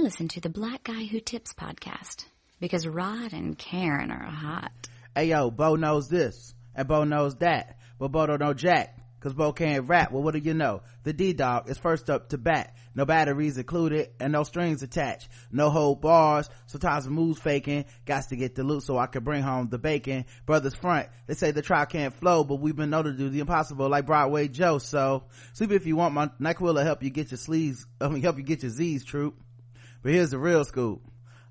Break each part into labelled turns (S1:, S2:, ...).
S1: Listen to the Black Guy Who Tips podcast because Rod and Karen are hot.
S2: Hey yo, Bo knows this and Bo knows that, but Bo don't know Jack. Cause Bo can't rap. Well, what do you know? The D-Dog is first up to bat. No batteries included and no strings attached. No hold bars. Sometimes moves faking. Got to get the loot so I can bring home the bacon. Brothers front. They say the trial can't flow, but we've been known to do the impossible like Broadway Joe. So sleep if you want. My NyQuil will help you get your sleeves, I mean, help you get your Z's, troop. But here's the real scoop.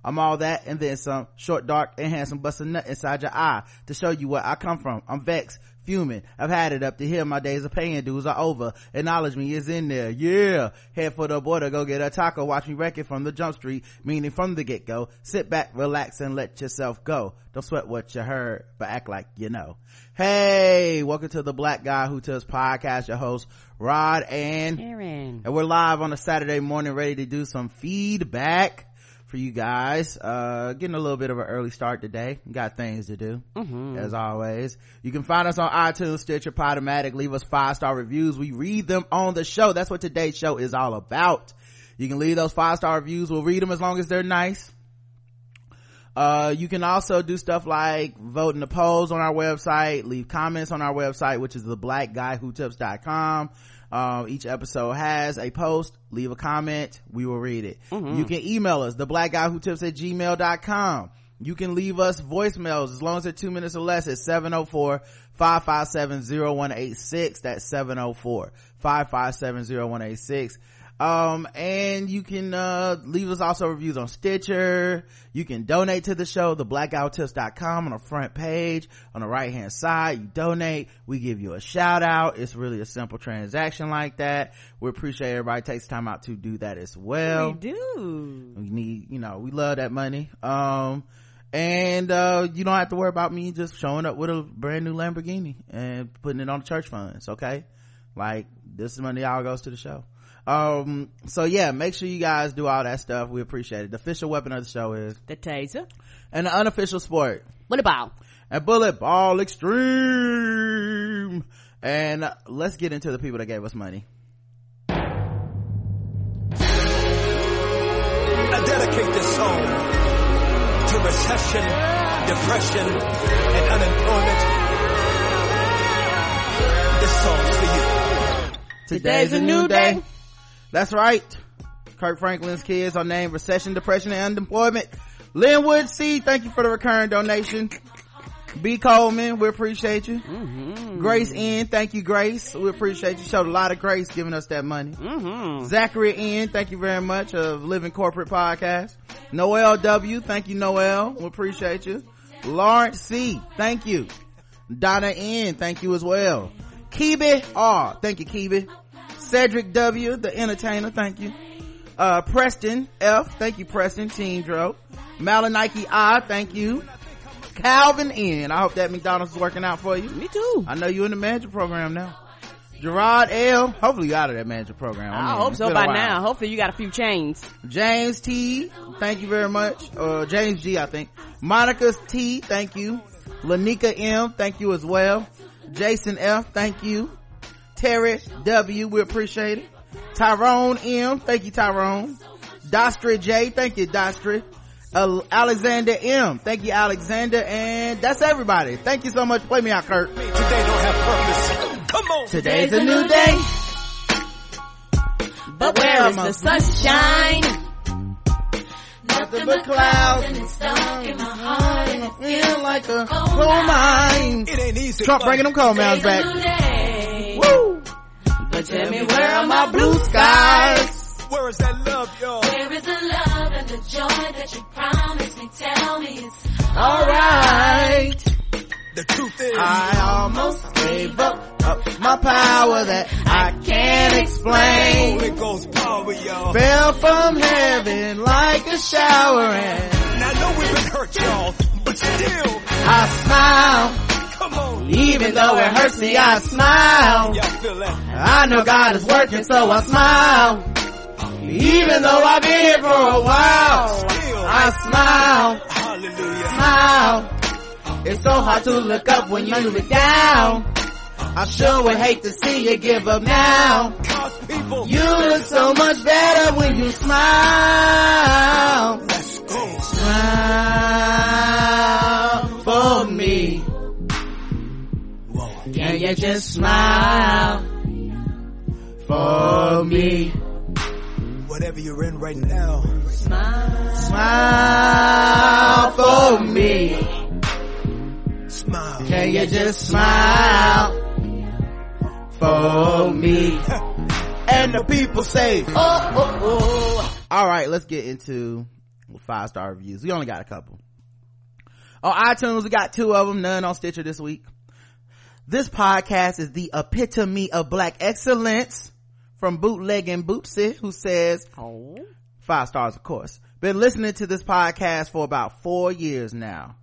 S2: I'm all that and then some short, dark, and handsome, bust a nut inside your eye to show you where I come from. I'm vexed, fuming. I've had it up to here. My days of paying dues are over. Acknowledge me is in there. Yeah. Head for the border. Go get a taco. Watch me wreck it from the jump street. Meaning from the get go. Sit back, relax, and let yourself go. Don't sweat what you heard, but act like you know. Hey, welcome to the Black Guy Who Tips podcast. Your host, Rod and
S3: Karen.
S2: And we're live on a Saturday morning ready to do some feedback for you guys. Uh, getting a little bit of an early start today. Got things to do,
S3: Mm-hmm.
S2: as always. You can find us on iTunes, Stitcher, Podomatic. Leave us five star reviews. We read them on the show. That's what today's show is all about. You can leave those five star reviews. We'll read them as long as they're nice. Uh, you can also do stuff like vote in the polls on our website, leave comments on our website, which is the blackguywhotips.com. Um, each episode has a post, leave a comment, we will read it. You can email us, the black guy who tips at gmail.com. You can leave us voicemails as long as they're two minutes or less at 704-557-0186. That's 704-557-0186 um and you can uh leave us also reviews on stitcher. You can donate to the show the blackguywhotips.com on the front page. On the right hand side you donate. We give you a shout out. It's really a simple transaction like that. We appreciate everybody takes time out to do that as well.
S3: We do.
S2: we need you know we love that money. Um and uh you don't have to worry about me just showing up with a brand new lamborghini and putting it on the church funds okay? Like this money all goes to the show um so yeah make sure you guys do all that stuff we appreciate it the official weapon of the show is
S3: The taser.
S2: and the unofficial sport
S3: What about?
S2: and bullet ball extreme and uh, let's get into the people that gave us money
S4: I dedicate this song to recession, depression, and unemployment. This song's for you.
S2: Today's a new day. That's right. Kirk Franklin's kids are named Recession, Depression, and Unemployment. Linwood C, thank you for the recurring donation. B. Coleman, we appreciate you.
S3: Mm-hmm.
S2: Grace N, thank you, Grace. We appreciate you. Showed a lot of grace giving us that money.
S3: Mm-hmm.
S2: Zachary N, thank you very much of Living Corporate Podcast. Noel W, thank you, Noel. We appreciate you. Lawrence C, thank you. Donna N, thank you as well. Kibi R, thank you, Kibi. Cedric W, the entertainer, thank you. Uh, Preston F, thank you, Preston, Team Dro. Malinike I, thank you. Calvin N, I hope that McDonald's is working out for you.
S3: Me too.
S2: I know you in the manager program now. Gerard L. Hopefully you out of that manager program.
S3: I
S2: mean,
S3: hope so by now. Hopefully you got a few chains.
S2: James T. Thank you very much. Uh, James G. I think. Monica T. Thank you. Lanika M. Thank you as well. Jason F. Thank you. Terry W. We appreciate it. Tyrone M. Thank you, Tyrone. Dostra J. Thank you, Dostra. Uh, Alexander M. Thank you, Alexander. And that's everybody. Thank you so much. Play me out, Kirk.
S4: Today don't have purpose. Come on.
S2: Today's a new day.
S3: But where is the sunshine?
S2: Nothing but clouds and it's dark in my heart and I feel like a coal mine.
S4: It ain't easy.
S2: Trump bringing them coal mines back. Woo!
S3: But tell me
S2: Where are my blue skies?
S4: Where is that love, y'all?
S5: Where is the love and the joy that you promised me? Tell me it's
S2: Alright.
S4: The truth is,
S2: I almost gave up, up my power that I can't explain.
S4: Holy Ghost power, y'all.
S2: Fell from heaven like a shower and
S4: Now I know we've been hurt, y'all, but still,
S2: I smile. Even though it hurts me, I smile. I know God is working, so I smile. Even though I've been here for a while, I smile. Smile. It's so hard to look up when you look down. I sure would hate to see you give up now. You look so much better when you smile. Smile.
S3: You just smile for me?
S4: Whatever you're in right now.
S3: Smile.
S2: Smile for me.
S4: Smile.
S2: Can you just smile for me? And the people say, oh, oh, oh. All right, let's get into five star reviews. We only got a couple. On iTunes, we got two of them, none on Stitcher this week. This podcast is the epitome of black excellence from Bootleg and Bootsy, who says,
S3: Oh.
S2: five stars of course been listening to this podcast for about four years now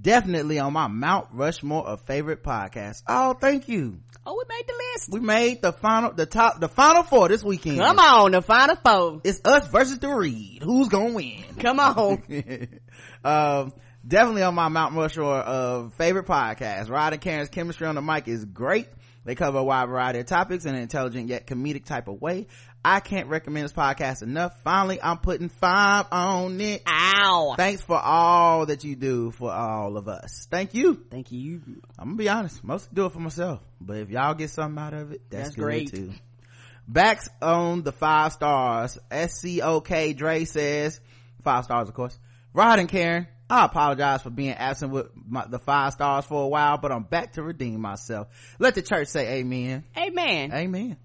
S2: definitely on my mount rushmore of favorite podcasts oh thank you
S3: Oh, we made the list.
S2: we made the final the top the final four this weekend
S3: Come on, the final four.
S2: it's us versus the read who's gonna win
S3: Come on.
S2: um definitely on my mount rushmore of favorite podcasts. Rod and karen's chemistry on the mic is great. They cover a wide variety of topics in an intelligent yet comedic type of way. I can't recommend this podcast enough. Finally i'm putting five on it.
S3: Ow.
S2: thanks for all that you do for all of us. Thank you.
S3: Thank you.
S2: i'm gonna be honest mostly do it for myself. But if y'all get something out of it that's,
S3: That's great.
S2: too. Backs on the five stars. Scok dre says five stars of course. Rod and karen I apologize for being absent with my, the five stars for a while, but I'm back to redeem myself. Let the church say amen.
S3: Amen.
S2: Amen.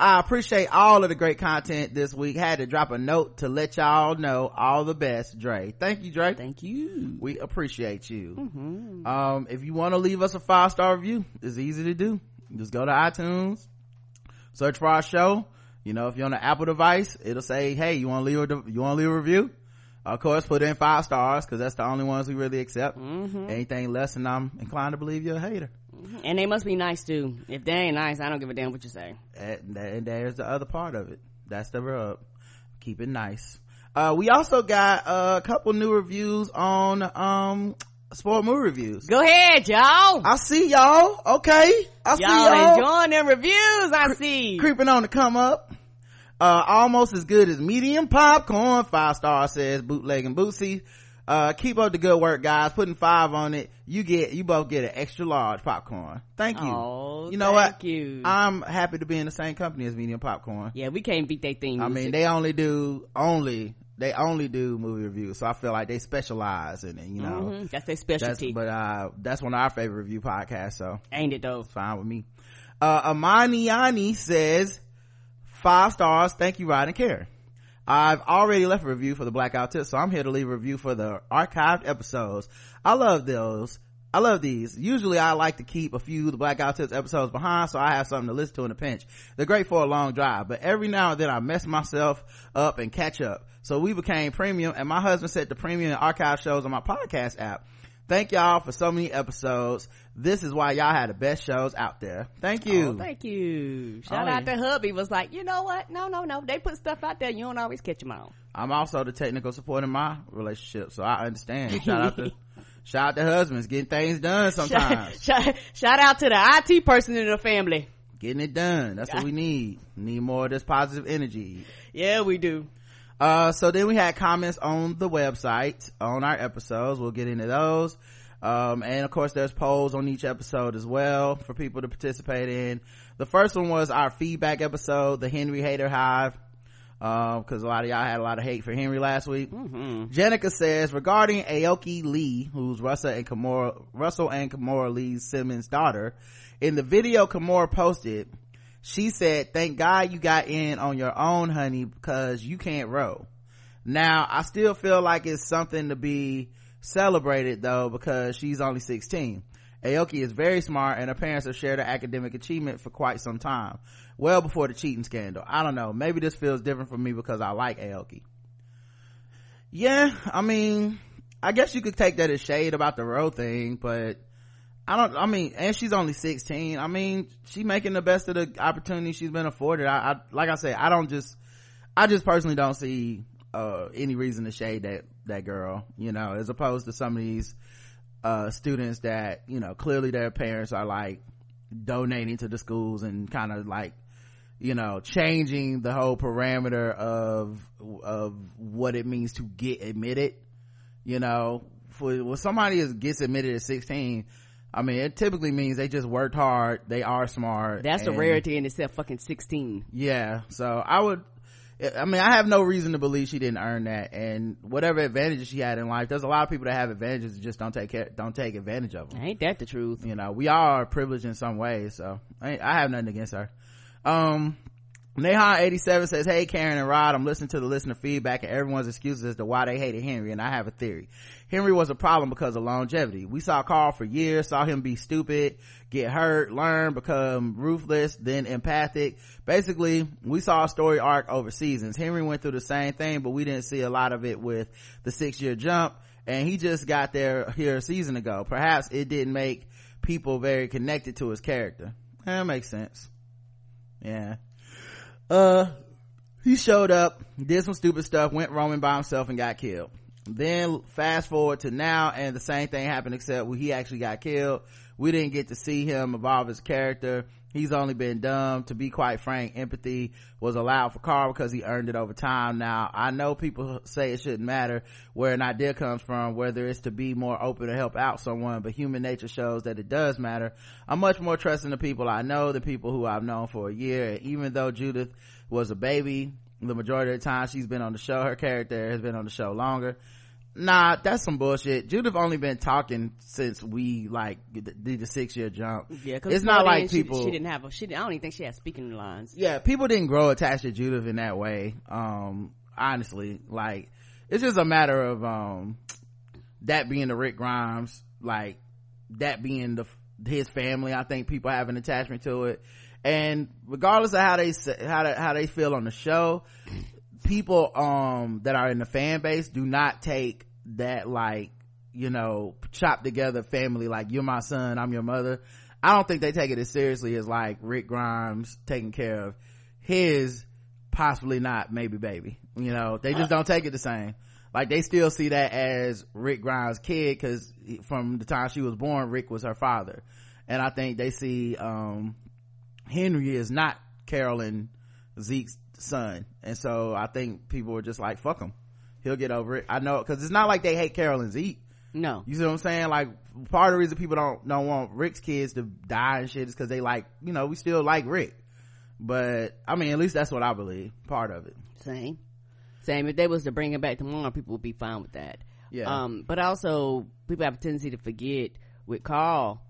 S2: I appreciate all of the great content this week. Had to drop a note to let y'all know all the best, Dre. Thank you, Dre.
S3: Thank you.
S2: We appreciate you.
S3: Mm-hmm.
S2: Um, if you want to leave us a five star review, it's easy to do. Just go to iTunes, search for our show. You know, if you're on an Apple device, it'll say, "Hey, you want to leave a you want to leave a review?" Of course, put in five stars because that's the only ones we really accept.
S3: Mm-hmm.
S2: Anything less than I'm inclined to believe you're a hater.
S3: And they must be nice too. If they ain't nice, I don't give a damn what you say.
S2: and, and there's the other part of it that's the rub keep it nice uh we also got a couple new reviews on um sport movie reviews
S3: Go ahead, y'all.
S2: i see y'all okay i see
S3: y'all
S2: y'all
S3: enjoying them reviews, I see.
S2: creeping on to come up uh almost as good as medium popcorn five star says bootleg and bootsy uh keep up the good work guys putting five on it you get you both get an extra large popcorn thank you
S3: Oh,
S2: you know
S3: thank
S2: what
S3: you.
S2: i'm happy to be in the same company as medium popcorn
S3: yeah, we can't beat their thing.
S2: I mean, they only do only they only do movie reviews, so I feel like they specialize in it. You know,
S3: Mhm, that's their
S2: that's
S3: specialty.
S2: but uh, that's one of our favorite review podcasts, so
S3: Ain't it though?
S2: it's fine with me. Uh, Amani Yani says five stars. Thank you, Rod and Karen. I've already left a review for the Blackout Tip, so I'm here to leave a review for the archived episodes. I love those. I love these. Usually I like to keep a few of the Blackout Tips episodes behind so I have something to listen to in a pinch. They're great for a long drive, but every now and then I mess myself up and catch up. So we became premium and my husband set the premium and archive shows on my podcast app. Thank y'all for so many episodes. This is why y'all had the best shows out there. Thank you.
S3: Oh, thank you. Shout
S2: Oh,
S3: out
S2: yeah.
S3: to hubby was like, you know what? No, no, no. They put stuff out there. You don't always catch them all.
S2: I'm also the technical support in my relationship, so I understand. Shout out to shout out to husbands getting things done sometimes.
S3: Shout, shout, shout out to the IT person in the family.
S2: getting it done. That's what we need. Need more of this positive energy.
S3: Yeah, we do.
S2: Uh, so then we had comments on the website on our episodes. We'll get into those. Um, and of course there's polls on each episode as well for people to participate in. The first one was our feedback episode, the Henry Hater Hive. Um, cause a lot of y'all had a lot of hate for Henry last week.
S3: Mm-hmm.
S2: Jenica says regarding Aoki Lee, who's Russell and Kimora, Russell and Kimora Lee Simmons' daughter, in the video Kimora posted, she said, "Thank God you got in on your own, honey, because you can't row." Now, I still feel like it's something to be celebrated though, because she's only 16. Aoki is very smart and her parents have shared her academic achievement for quite some time. Well before the cheating scandal. I don't know. Maybe this feels different for me because I like Aoki yeah i mean i guess you could take that as shade about the row thing but i don't i mean and she's only 16 i mean she making the best of the opportunity she's been afforded. I, I like i said i don't just i just personally don't see uh any reason to shade that that girl you know as opposed to some of these uh students that you know clearly their parents are like donating to the schools and kind of like you know changing the whole parameter of of what it means to get admitted you know. For when somebody is, gets admitted at 16 I mean, it typically means they just worked hard. They are smart.
S3: That's a rarity in itself. Fucking sixteen.
S2: Yeah. So I would, I mean, I have no reason to believe she didn't earn that. And whatever advantages she had in life, there's a lot of people that have advantages and just don't take care, don't take advantage of them.
S3: Ain't that the truth?
S2: You know, we all are privileged in some ways. So I, I have nothing against her. Um, Neha87 says, Hey Karen and Rod, I'm listening to the listener feedback and everyone's excuses as to why they hated Henry and I have a theory. Henry was a problem because of longevity. We saw Carl for years, saw him be stupid, get hurt, learn, become ruthless, then empathic. Basically, we saw a story arc over seasons. Henry went through the same thing, but we didn't see a lot of it with the six year jump and he just got there here a season ago. Perhaps it didn't make people very connected to his character. That makes sense. Yeah uh he showed up did some stupid stuff went roaming by himself and got killed. Then fast forward to now and the same thing happened except he actually got killed. We didn't get to see him evolve his character he's only been dumb. To be quite frank empathy was allowed for carl because he earned it over time. Now i know people say it shouldn't matter where an idea comes from whether it's to be more open to help out someone but human nature shows that it does matter. I'm much more trusting the people i know than people who i've known for a year. And even though judith was a baby the majority of the time she's been on the show her character has been on the show longer nah that's some bullshit judith only been talking since we like did the six year jump
S3: Yeah, cause
S2: it's not like
S3: she-
S2: people
S3: She, didn't have. A, she. didn't- I don't even think she had speaking lines.
S2: yeah people didn't grow attached to judith in that way um honestly like it's just a matter of um that being the rick grimes like that being the his family i think people have an attachment to it and regardless of how they how they, how they feel on the show people um that are in the fan base do not take that like you know chopped together family like you're my son i'm your mother i don't think they take it as seriously as like rick grimes taking care of his possibly not maybe baby you know? They just don't take it the same. Like they still see that as rick grimes kid because from the time she was born rick was her father. And i think they see um henry is not carol and zeke's son. And so i think people are just like fuck him he'll get over it i know because it's not like they hate carol and zeke
S3: No.
S2: you see what i'm saying like part of the reason people don't don't want rick's kids to die and shit is because they like you know we still like rick but i mean at least that's what i believe part of it
S3: Same. Same. If they was to bring it back tomorrow, people would be fine with that.
S2: Yeah.
S3: Um, but also, people have a tendency to forget with Carl,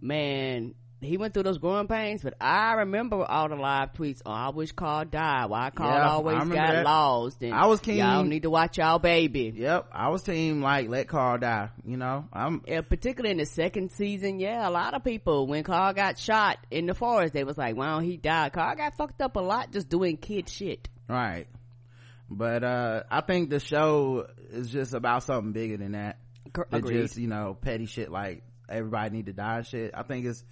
S3: man, he went through those growing pains, but I remember all the live tweets, oh, I wish Carl died. Why Carl
S2: I
S3: always got
S2: that.
S3: lost. And
S2: I was keen-
S3: Y'all need to watch y'all baby.
S2: yep i was team like let carl die you know i'm
S3: Yeah, particularly in the second season, yeah, a lot of people, when Carl got shot in the forest, they was like, wow, he died. Carl got fucked up a lot just doing kid shit.
S2: right but uh i think the show is just about something bigger than that than
S3: Agreed.
S2: just you know petty shit like everybody need to die shit i think it's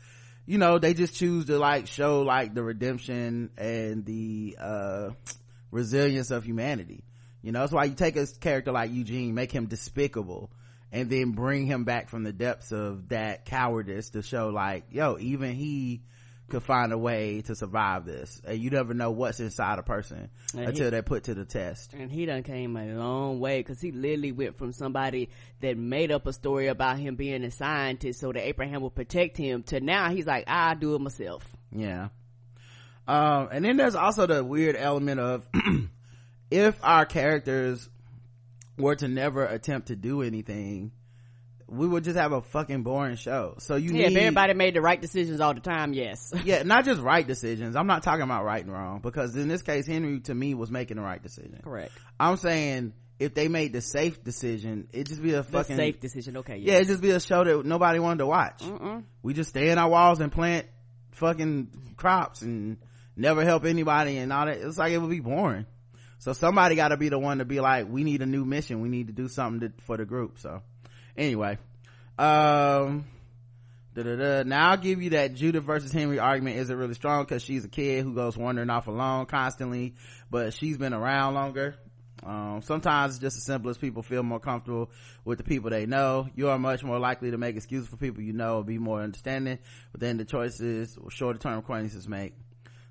S2: you know they just choose to like show like the redemption and the uh resilience of humanity. You know that's why you take a character like eugene make him despicable and then bring him back from the depths of that cowardice to show like yo even he could find a way to survive this and you never know what's inside a person
S3: And
S2: until
S3: he-
S2: they're put to the test
S3: And he done came a long way because he literally went from somebody that made up a story about him being a scientist so that Abraham would protect him to now he's like, I'll do it myself.
S2: Yeah. Um, and then there's also the weird element of if our characters were to never attempt to do anything, we would just have a fucking boring show. So you
S3: Yeah,
S2: need,
S3: if everybody made the right decisions all the time, yes.
S2: yeah, not just right decisions. I'm not talking about right and wrong because in this case, Henry to me was making the right decision.
S3: Correct.
S2: I'm saying if they made the safe decision, it'd just be a
S3: The
S2: fucking
S3: safe decision. Okay.
S2: yeah,
S3: Yeah.
S2: it'd just be a show that nobody wanted to watch.
S3: Mm-mm.
S2: we just stay in our walls and plant fucking crops and never help anybody and all that it's like it would be boring so somebody got to be the one to be like we need a new mission we need to do something to, for the group so anyway um da-da-da. now i'll give you that judith versus henry argument isn't really strong because she's a kid who goes wandering off alone constantly but she's been around longer um, sometimes it's just as simple as people feel more comfortable with the people they know. You are much more likely to make excuses for people you know and be more understanding, then the choices or shorter term acquaintances make.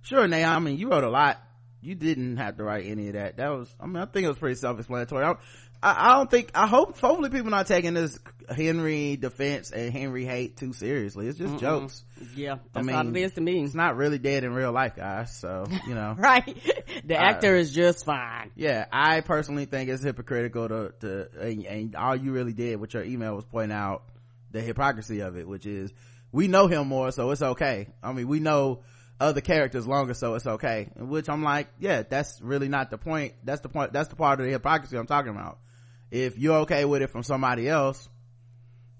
S2: Sure, Naomi, you wrote a lot you didn't have to write any of that that was i mean i think it was pretty self-explanatory I, I, I don't think i hope hopefully people not taking this henry defense and henry hate too seriously. It's just jokes.
S3: Yeah
S2: I
S3: that's all
S2: mean,
S3: it is to me.
S2: it's not really dead in real life guys so you know.
S3: Right. The uh, actor is just fine.
S2: yeah i personally think it's hypocritical to to and, and all you really did with your email was point out the hypocrisy of it which is we know him more so it's okay. I mean we know other characters longer so it's okay. Which i'm like yeah that's really not the point. That's the point that's the part of the hypocrisy i'm talking about if you're okay with it from somebody else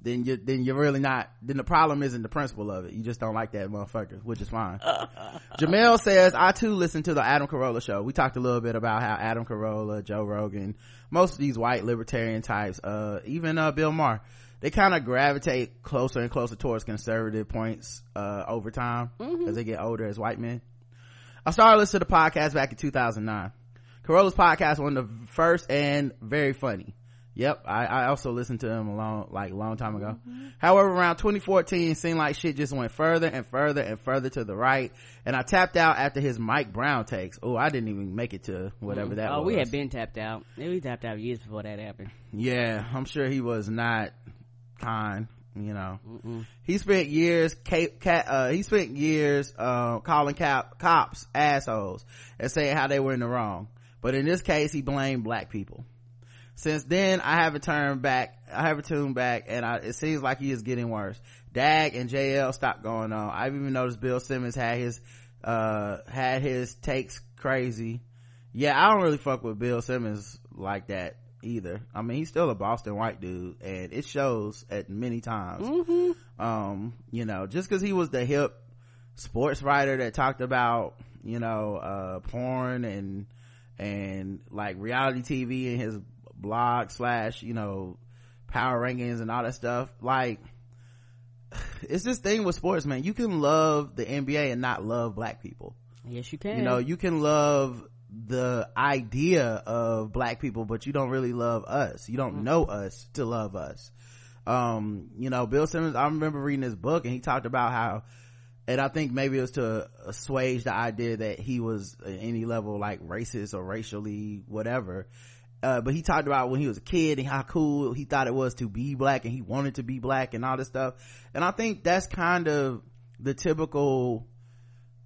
S2: then you then you're really not then the problem isn't the principle of it. You just don't like that motherfucker which is fine. Jamel says i too listen to the adam carolla show. We talked a little bit about how adam carolla joe rogan most of these white libertarian types uh even uh bill maher they kind of gravitate closer and closer towards conservative points uh over time as they get older as white men. I started listening to the podcast back in 2009 carolla's podcast was one of the first and very funny Yep, I, I also listened to him a long, like long time ago. However, around 2014, it seemed like shit just went further and further and further to the right, and I tapped out after his Mike Brown takes. Oh, I didn't even make it to whatever that
S3: oh
S2: was.
S3: we had been tapped out we tapped out years before that happened
S2: Yeah, I'm sure he was not kind. You know, he spent years, uh, he spent years uh, calling cap- cops assholes and saying how they were in the wrong. But in this case, he blamed black people. Since then, I haven't turned back. I haven't tuned back, and I, it seems like he is getting worse. Dag and JL stopped going on. I've even noticed Bill Simmons had his uh had his takes crazy. Yeah, I don't really fuck with Bill Simmons like that either. I mean, he's still a Boston white dude, and it shows at many times. Um, you know, just because he was the hip sports writer that talked about you know uh porn and and like reality TV and his blog slash you know power rankings and all that stuff. Like it's this thing with sports man. You can love the nba and not love black people.
S3: Yes you can.
S2: You know you can love the idea of black people but you don't really love us. You don't know us to love us. Um you know bill simmons i remember reading his book and he talked about how and i think maybe it was to assuage the idea that he was at any level like racist or racially whatever uh, but he talked about when he was a kid and how cool he thought it was to be black and he wanted to be black and all this stuff. And i think that's kind of the typical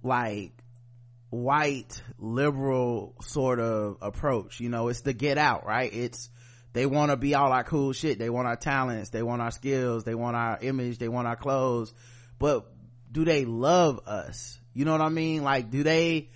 S2: like white liberal sort of approach you know it's the get out right? It's they want to be all our cool shit. They want our talents. They want our skills. They want our image. They want our clothes. But do they love us? You know what i mean? Like do they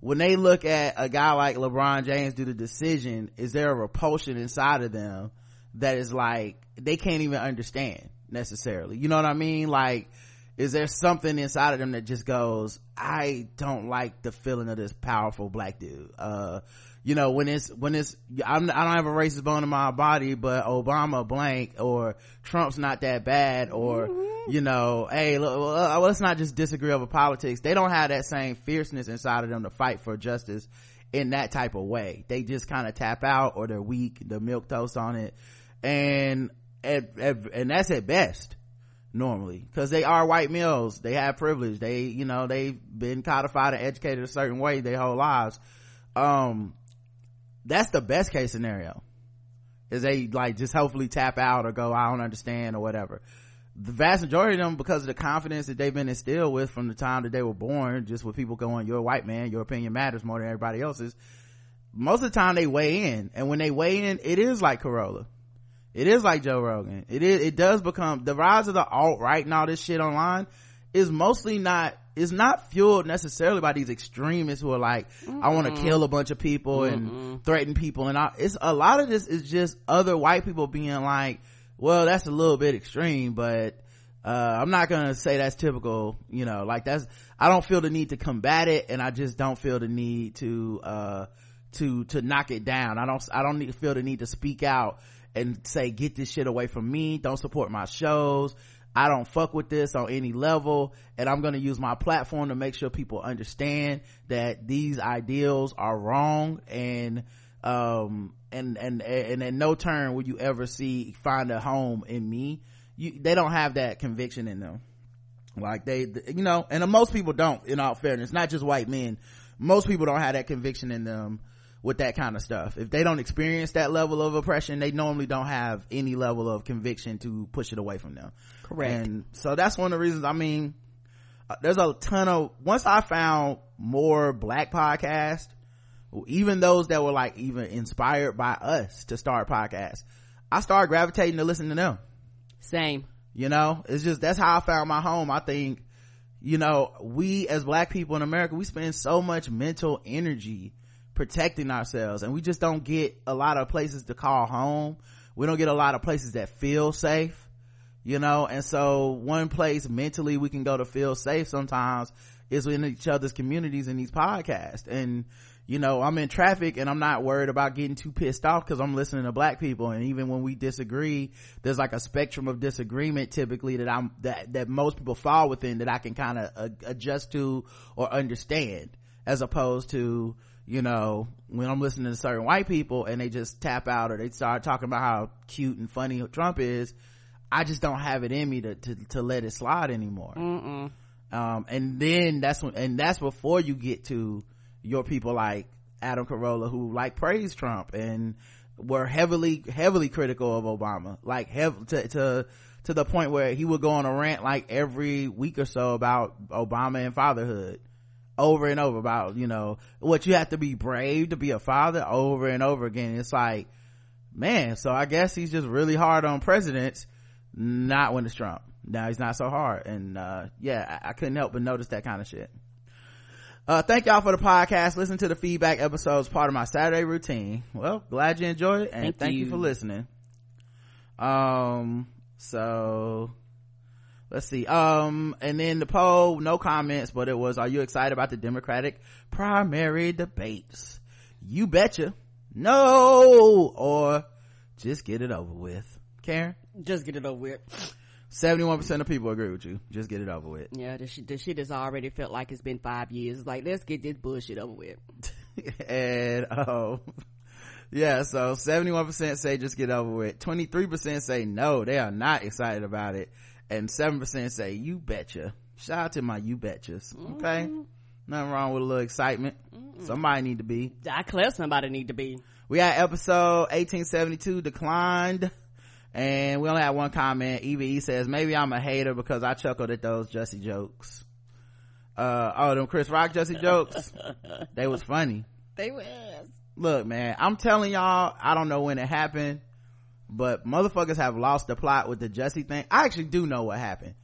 S2: when they look at a guy like lebron james do the decision is there a repulsion inside of them that is like they can't even understand necessarily? You know what i mean? Like is there something inside of them that just goes i don't like the feeling of this powerful black dude. Uh you know when it's when it's I'm, i don't have a racist bone in my body but obama blank or trump's not that bad or you know hey look, well, let's not just disagree over politics. They don't have that same fierceness inside of them to fight for justice in that type of way. They just kind of tap out or they're weak the milk toast on it. And at, at, and that's at best normally. Because they are white males. They have privilege. They you know they've been codified and educated a certain way their whole lives. Um that's the best case scenario. Is they like just hopefully tap out or go i don't understand or whatever. The vast majority of them because of the confidence that they've been instilled with from the time that they were born just with people going you're a white man your opinion matters more than everybody else's most of the time they weigh in. And when they weigh in it is like carolla. It is like joe rogan. It is it does become the rise of the alt-right and all this shit online is mostly not is not fueled necessarily by these extremists who are like i want to kill a bunch of people and threaten people. And I, it's a lot of this is just other white people being like well that's a little bit extreme but uh, i'm not gonna say that's typical you know like that's i don't feel the need to combat it and i just don't feel the need to uh to to knock it down. I don't i don't need, feel the need to speak out and say get this shit away from me. Don't support my shows I don't fuck with this on any level and I'm going to use my platform to make sure people understand that these ideals are wrong and um and and and in no turn will you ever see find a home in me. You they don't have that conviction in them. Like they you know and most people don't in all fairness not just white men. Most people don't have that conviction in them with that kind of stuff. If they don't experience that level of oppression, they normally don't have any level of conviction to push it away from them.
S3: Correct.
S2: And so that's one of the reasons, I mean, uh, there's a ton of, once I found more black podcasts, even those that were like even inspired by us to start podcasts, I started gravitating to listen to them.
S3: Same.
S2: You know, it's just, that's how I found my home. I think, you know, we as black people in America, we spend so much mental energy protecting ourselves and we just don't get a lot of places to call home. We don't get a lot of places that feel safe, you know, and so one place mentally we can go to feel safe sometimes is in each other's communities in these podcasts. And, you know, I'm in traffic and I'm not worried about getting too pissed off because I'm listening to black people. And even when we disagree, there's like a spectrum of disagreement typically that I'm, that, that most people fall within that I can kind of uh, adjust to or understand as opposed to, you know, when I'm listening to certain white people and they just tap out or they start talking about how cute and funny Trump is, I just don't have it in me to, to, to let it slide anymore. Um, and then that's when, and that's before you get to your people like Adam Carolla who like praise Trump and were heavily, heavily critical of Obama. Like hev- to, to, to the point where he would go on a rant like every week or so about Obama and fatherhood over and over about, you know, what you have to be brave to be a father over and over again. It's like, man, so I guess he's just really hard on presidents, not when it's Trump. Now he's not so hard. And, uh, yeah, I, I couldn't help but notice that kind of shit. Uh, thank y'all for the podcast. Listen to the feedback episodes, part of my Saturday routine. Well, glad you enjoyed it and
S3: Thank
S2: thank you
S3: you.
S2: for listening. Um, so let's see. Um, and then the poll, no comments, but it was, are you excited about the Democratic primary debates? You betcha. No, or just get it over with. Karen?
S3: Just get it over with.
S2: 71% of people agree with you. Just get it over with.
S3: Yeah, the shit, the shit has already felt like it's been five years. It's like, let's get this bullshit over with.
S2: and um yeah so 71% say just get over it 23% say no they are not excited about it and 7% say you betcha. Shout out to my you betchas okay? Nothing wrong with a little excitement. Somebody need to be.
S3: I clear somebody need to be.
S2: we had episode 1872 declined. And we only had one comment. Eve says maybe i'm a hater because i chuckled at those jussie jokes. Uh oh them chris rock jussie jokes? They was funny.
S3: They was.
S2: look man i'm telling y'all i don't know when it happened but motherfuckers have lost the plot with the jussie thing. I actually do know what happened.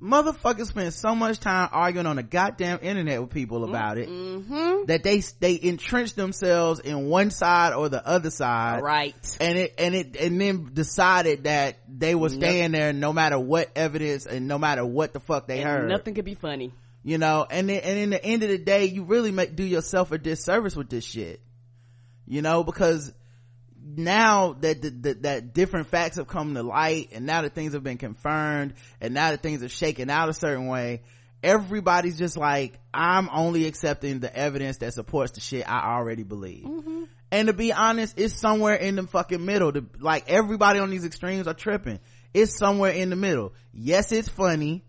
S2: Motherfuckers spend so much time arguing on the goddamn internet with people about it
S3: Mm-hmm.
S2: that they they entrenched themselves in one side or the other side.
S3: Right.
S2: and it and it and then decided that they were staying there no matter what evidence and no matter what the fuck they
S3: And
S2: heard.
S3: Nothing could be funny.
S2: you know and then, and in the end of the day you really make do yourself a disservice with this shit. You know because now that the, the, that different facts have come to light and now that things have been confirmed and now that things are shaken out a certain way everybody's just like i'm only accepting the evidence that supports the shit i already believe. And to be honest it's somewhere in the fucking middle. The, like everybody on these extremes are tripping. It's somewhere in the middle. Yes it's funny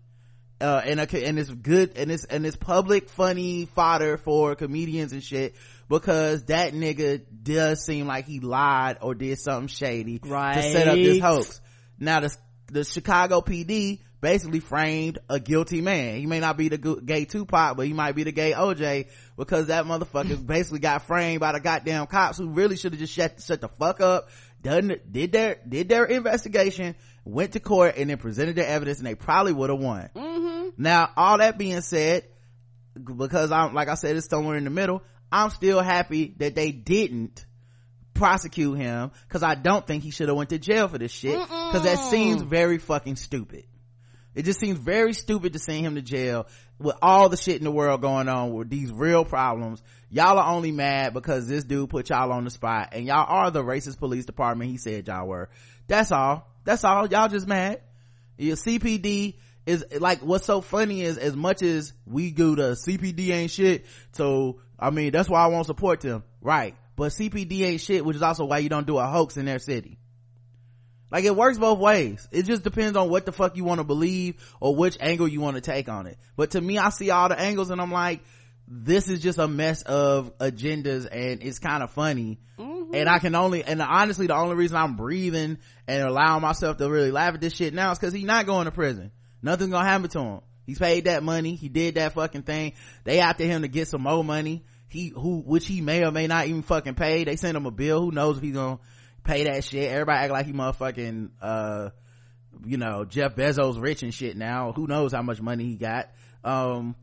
S2: uh, and a, and it's good and it's and it's public funny fodder for comedians and shit because that nigga does seem like he lied or did something shady right. to set up this hoax. Now the the Chicago PD basically framed a guilty man. He may not be the gay Tupac, but he might be the gay OJ because that motherfucker basically got framed by the goddamn cops who really should have just shut shut the fuck up. Done did their did their investigation, went to court, and then presented their evidence, and they probably would have won. Mm-hmm. Now, all that being said, because I'm, like I said, it's somewhere in the middle, I'm still happy that they didn't prosecute him because I don't think he should have went to jail for this shit because that seems very fucking stupid. It just seems very stupid to send him to jail with all the shit in the world going on with these real problems. Y'all are only mad because this dude put y'all on the spot and y'all are the racist police department he said y'all were. That's all. That's all. Y'all just mad. Your CPD is like what's so funny is as much as we do the CPD ain't shit. So I mean that's why I won't support them, right? But CPD ain't shit, which is also why you don't do a hoax in their city. Like it works both ways. It just depends on what the fuck you want to believe or which angle you want to take on it. But to me, I see all the angles and I'm like, this is just a mess of agendas and it's kind of funny
S3: Mm-hmm.
S2: and i can only and honestly the only reason i'm breathing and allowing myself to really laugh at this shit now is because he's not going to prison nothing's gonna happen to him. He's paid that money. He did that fucking thing. They after him to get some more money. He who which he may or may not even fucking pay. They sent him a bill. Who knows if he's gonna pay that shit. Everybody act like he motherfucking uh you know jeff bezos rich and shit now. Who knows how much money he got. Um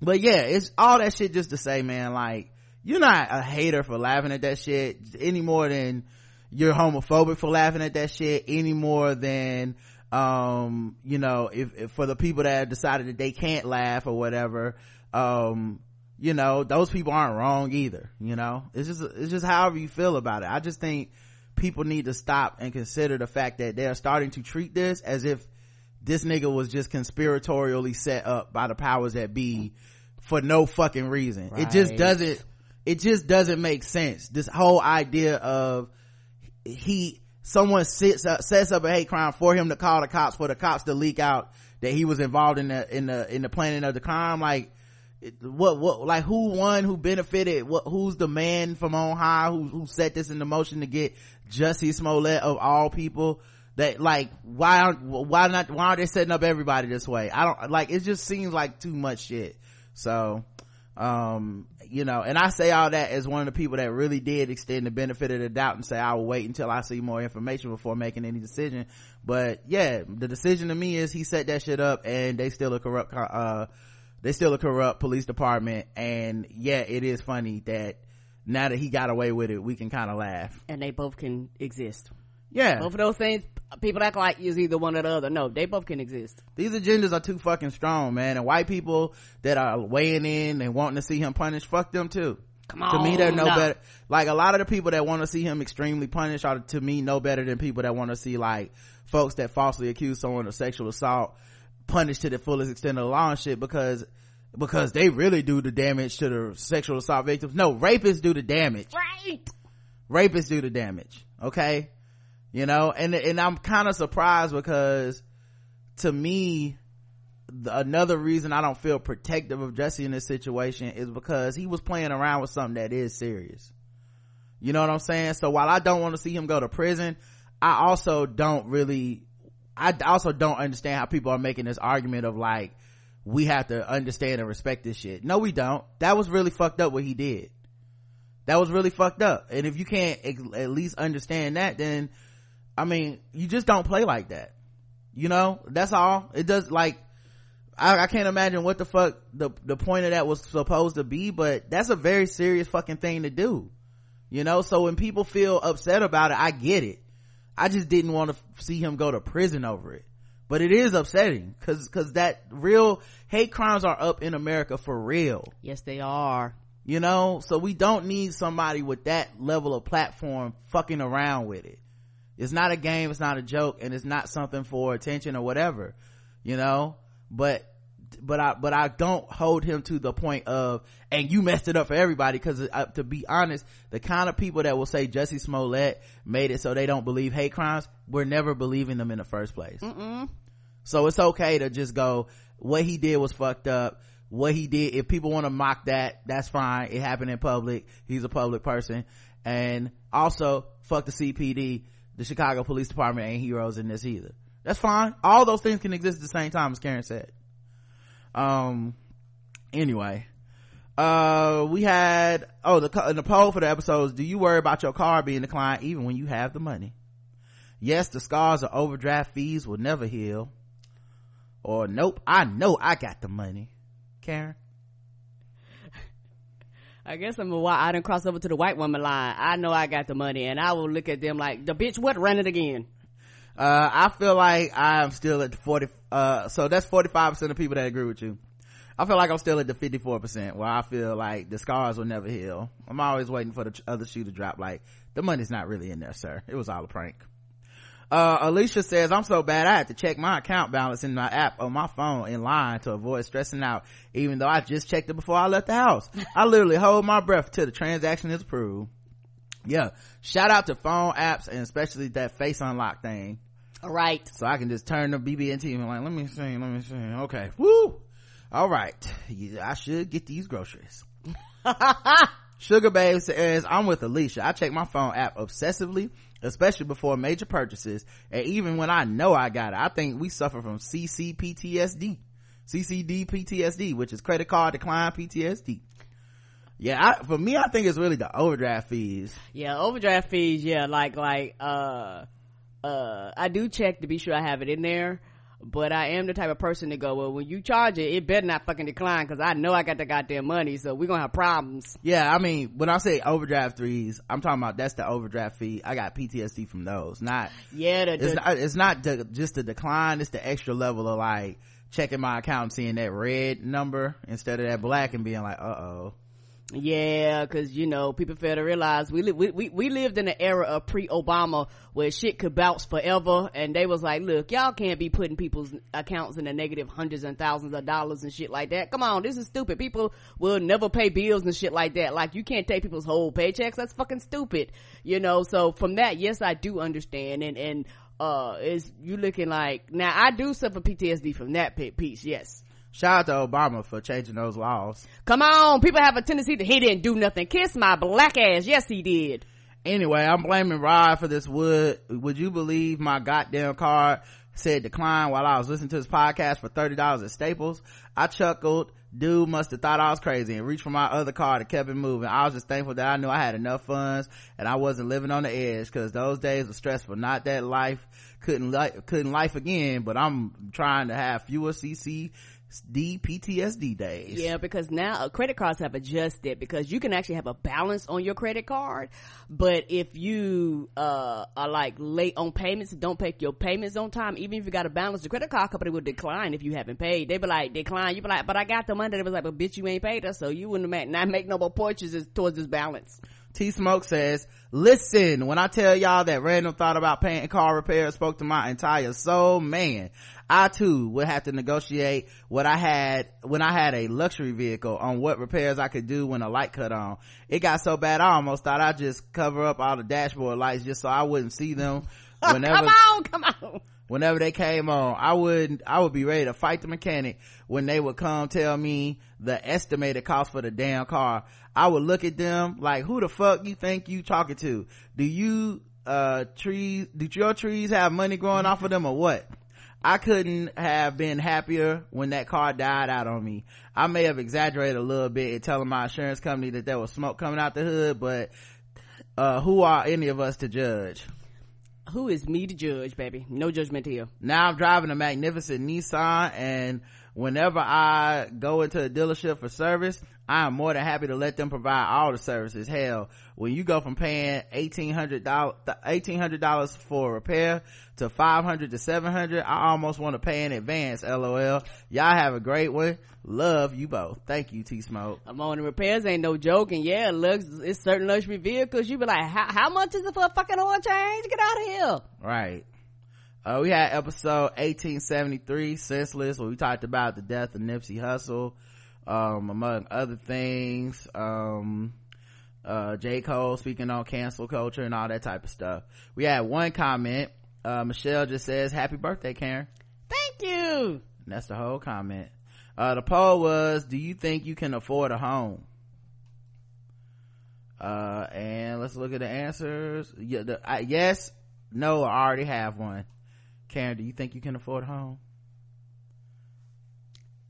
S2: but yeah it's all that shit just to say man like you're not a hater for laughing at that shit any more than you're homophobic for laughing at that shit any more than um you know if, if for the people that have decided that they can't laugh or whatever um you know those people aren't wrong either you know? It's just it's just however you feel about it. I just think people need to stop and consider the fact that they're starting to treat this as if this nigga was just conspiratorially set up by the powers that be for no fucking reason. It just doesn't it just doesn't make sense. This whole idea of he someone sits up sets up a hate crime for him to call the cops for the cops to leak out that he was involved in the in the in the planning of the crime like what what like who won who benefited what who's the man from on high who who set this into motion to get Jussie Smollett of all people? That like why aren't why not why are they setting up everybody this way? I don't like it just seems like too much shit. So um you know and i say all that as one of the people that really did extend the benefit of the doubt and say i will wait until i see more information before making any decision. But yeah the decision to me is he set that shit up and they still a corrupt uh they still a corrupt police department. And yeah it is funny that now that he got away with it we can kind of laugh.
S3: And they both can exist
S2: yeah.
S3: Both of those things people act like is either one or the other. No they both can exist.
S2: These agendas are too fucking strong man. And white people that are weighing in and wanting to see him punished fuck them too.
S3: Come on.
S2: to me they're no
S3: now.
S2: better like a lot of the people that want to see him extremely punished are to me no better than people that want to see like folks that falsely accuse someone of sexual assault punished to the fullest extent of the law and shit because because they really do the damage to the sexual assault victims. No rapists do the damage.
S3: Right.
S2: Rapists do the damage okay you know? And and i'm kind of surprised because to me the, another reason i don't feel protective of jussie in this situation is because he was playing around with something that is serious. You know what i'm saying? So while i don't want to see him go to prison i also don't really i also don't understand how people are making this argument of like we have to understand and respect this shit. No we don't. That was really fucked up what he did. That was really fucked up. And if you can't at least understand that then i mean you just don't play like that. You know? That's all. It does like I, I can't imagine what the fuck the the point of that was supposed to be but that's a very serious fucking thing to do. You know? So when people feel upset about it i get it. I just didn't want to see him go to prison over it. But it is upsetting because because that real hate crimes are up in america for real.
S3: Yes they are.
S2: You know? So we don't need somebody with that level of platform fucking around with it it's not a game it's not a joke and it's not something for attention or whatever you know? But but i but i don't hold him to the point of and you messed it up for everybody because uh, to be honest the kind of people that will say jussie smollett made it so they don't believe hate crimes we're never believing them in the first place.
S3: Mm-mm.
S2: so it's okay to just go what he did was fucked up. What he did if people want to mock that that's fine. It happened in public. He's a public person. And also fuck the cpd the chicago police department ain't heroes in this either. That's fine. All those things can exist at the same time as karen said. Um anyway uh we had oh the the poll for the episodes do you worry about your car being declined even when you have the money? Yes the scars of overdraft fees will never heal. Or nope i know i got the money. Karen
S3: I guess I'm a white. I didn't cross over to the white woman line. I know I got the money, and I will look at them like the bitch. What run it again?
S2: uh i feel like i'm still at the 40 uh so that's 45 percent of people that agree with you i feel like i'm still at the 54 percent where i feel like the scars will never heal i'm always waiting for the other shoe to drop like the money's not really in there sir it was all a prank uh alicia says i'm so bad i had to check my account balance in my app on my phone in line to avoid stressing out even though i just checked it before i left the house. I literally hold my breath till the transaction is approved. Yeah. Shout out to phone apps and especially that face unlock thing.
S3: All right.
S2: so I can just turn the BB&T and like, let me see, let me see. Okay, woo. all right. Yeah, i should get these groceries. Sugar babe says i'm with alicia. I check my phone app obsessively especially before major purchases. And even when i know i got it i think we suffer from ccptsd ccd ptsd which is credit card decline ptsd yeah I, for me i think it's really the overdraft fees.
S3: Yeah overdraft fees yeah like like uh uh i do check to be sure i have it in there but I am the type of person to go, well, when you charge it, it better not fucking decline because I know I got the goddamn money, so we're gonna have problems.
S2: Yeah, I mean, when I say overdraft threes, I'm talking about that's the overdraft fee. I got PTSD from those. Not
S3: Yeah, the,
S2: it's
S3: the-
S2: not it's not the, just the decline. It's the extra level of like checking my account seeing that red number instead of that black and being like, uh oh.
S3: Yeah, because you know people fail to realize we, li- we we we lived in an era of pre-Obama where shit could bounce forever, and they was like, "Look, y'all can't be putting people's accounts in the negative hundreds and thousands of dollars and shit like that. Come on, this is stupid. People will never pay bills and shit like that. Like you can't take people's whole paychecks. That's fucking stupid. You know. So from that, yes, I do understand, and and uh, is you looking like now I do suffer PTSD from that piece. Yes.
S2: Shout out to Obama for changing those laws.
S3: Come on, people have a tendency to he didn't do nothing. Kiss my black ass. Yes, he did.
S2: Anyway, I'm blaming Rod for this wood. Would you believe my goddamn card said decline while I was listening to this podcast for $30 at Staples? I chuckled. Dude must have thought I was crazy and reached for my other card and kept it moving. I was just thankful that I knew I had enough funds and I wasn't living on the edge because those days were stressful. Not that life couldn't li- couldn't life again, but I'm trying to have fewer CC D PTSD days.
S3: Yeah, because now uh, credit cards have adjusted because you can actually have a balance on your credit card, but if you uh are like late on payments don't pay your payments on time, even if you got a balance, the credit card company will decline if you haven't paid. They be like decline. You be like, but I got the money. They was like, but bitch, you ain't paid us, so you wouldn't make, not make no more purchases towards this balance.
S2: T Smoke says, listen, when I tell y'all that random thought about paying car repair spoke to my entire soul, man, I too would have to negotiate what I had when I had a luxury vehicle on what repairs I could do when a light cut on. It got so bad I almost thought I'd just cover up all the dashboard lights just so I wouldn't see them whenever
S3: come on, come on.
S2: whenever they came on i would i would be ready to fight the mechanic when they would come tell me the estimated cost for the damn car i would look at them like who the fuck you think you talking to do you uh trees do your trees have money growing off of them or what I couldn't have been happier when that car died out on me. I may have exaggerated a little bit in telling my insurance company that there was smoke coming out the hood, but uh, who are any of us to judge?
S3: Who is me to judge, baby? No judgment here.
S2: now i'm driving a magnificent nissan and whenever i go into a dealership for service i'm more than happy to let them provide all the services hell when you go from paying $1800 $1800 for a repair to 500 to 700 i almost want to pay in advance lol y'all have a great one love you both thank you t-smoke
S3: I'm on the repairs ain't no joking. and yeah, looks it's certain luxury vehicles. You be like, how, how much is it for a fucking oil change? Get out of here.
S2: Right. Uh, we had episode 1873, Senseless, where we talked about the death of Nipsey Hussle, um, among other things. Um, uh, J. Cole speaking on cancel culture and all that type of stuff. We had one comment. Uh, Michelle just says, happy birthday, Karen.
S3: Thank you.
S2: And that's the whole comment. Uh, the poll was, do you think you can afford a home? Uh, and let's look at the answers. Yeah, the, I, yes, no, I already have one. Karen, do you think you can afford a home?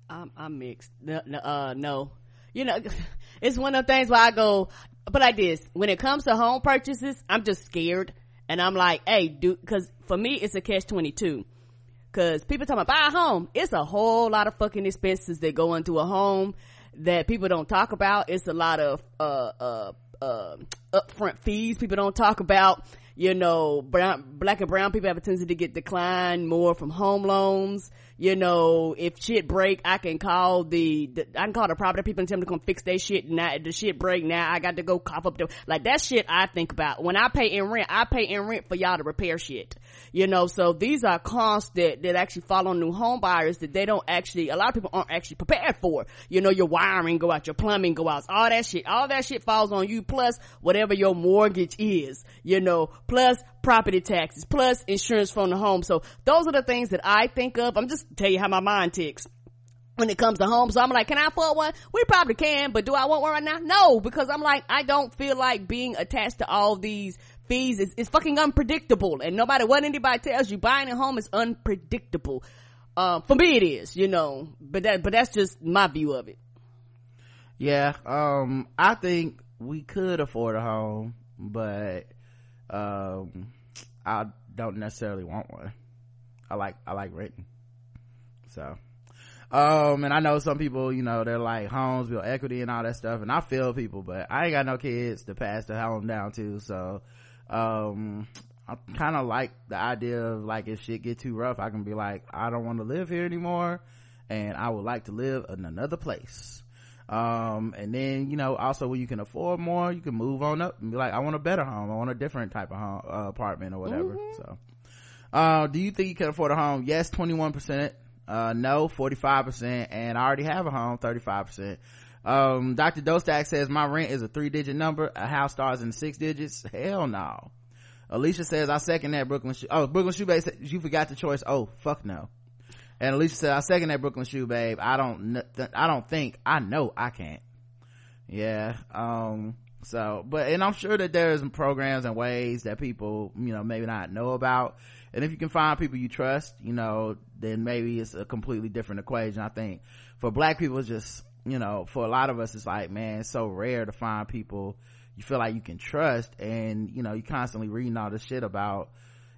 S3: I'm, I'm mixed. No, no, uh, no. You know, it's one of the things where I go, but like this, when it comes to home purchases, I'm just scared. And I'm like, hey, dude, cause for me, it's a catch 22. Cause people talking about buy a home. It's a whole lot of fucking expenses that go into a home that people don't talk about. It's a lot of, uh, uh, uh, upfront fees people don't talk about. You know, brown, black and brown people have a tendency to get declined more from home loans. You know, if shit break, I can call the, the I can call the property people and tell them to come fix their shit. Now the shit break. Now I got to go cough up the like that shit. I think about when I pay in rent. I pay in rent for y'all to repair shit. You know, so these are costs that that actually fall on new home buyers that they don't actually. A lot of people aren't actually prepared for. You know, your wiring go out, your plumbing go out, all that shit. All that shit falls on you. Plus whatever your mortgage is. You know, plus property taxes, plus insurance from the home. So those are the things that I think of. I'm just tell you how my mind ticks. when it comes to home. So I'm like, can I afford one? We probably can, but do I want one right now? No, because I'm like, I don't feel like being attached to all these fees is, is fucking unpredictable. And no matter what anybody tells you, buying a home is unpredictable. Uh, for me it is, you know, but that, but that's just my view of it.
S2: Yeah, um, I think we could afford a home, but, um, I don't necessarily want one. I like, I like renting. So, um, and I know some people, you know, they're like homes, build equity and all that stuff. And I feel people, but I ain't got no kids to pass the home down to. So, um, I kind of like the idea of like if shit get too rough, I can be like, I don't want to live here anymore. And I would like to live in another place. Um, and then, you know, also when you can afford more, you can move on up and be like, I want a better home. I want a different type of home, uh, apartment or whatever. So, uh, do you think you can afford a home? Yes, 21% uh no 45% and i already have a home 35% um dr dostak says my rent is a three digit number. A house starts in six digits? Hell no. Alicia says i second that brooklyn shoe oh brooklyn shoe babe said, you forgot the choice. Oh fuck no and alicia said i second that brooklyn shoe babe. I don't i don't think i know i can't. Yeah um so but and i'm sure that there's programs and ways that people you know maybe not know about. And if you can find people you trust you know then maybe it's a completely different equation i think. For black people it's just you know for a lot of us it's like man it's so rare to find people you feel like you can trust. And you know you constantly reading all this shit about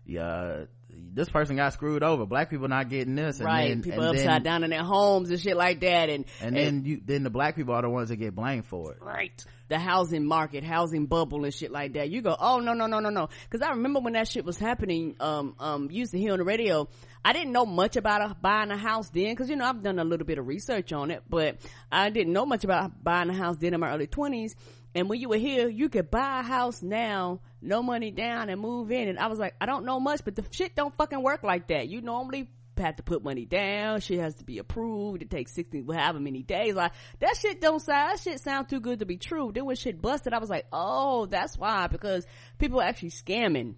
S2: yeah this person got screwed over. Black people not getting this
S3: right
S2: and then,
S3: people
S2: and
S3: upside
S2: then,
S3: down in their homes and shit like that and
S2: and, then you then the black people are the ones that get blamed for it.
S3: Right. The housing market housing bubble and shit like that. You go oh no no no no no. Because i remember when that shit was happening um um used to hear on the radio. I didn't know much about a, buying a house then because you know i've done a little bit of research on it but i didn't know much about buying a house then in my early 20s and when you were here, you could buy a house now, no money down and move in. And I was like, I don't know much, but the shit don't fucking work like that. You normally have to put money down. Shit has to be approved. It takes 60, however many days. Like, that shit don't sound, that shit sound too good to be true. Then when shit busted, I was like, oh, that's why, because people are actually scamming.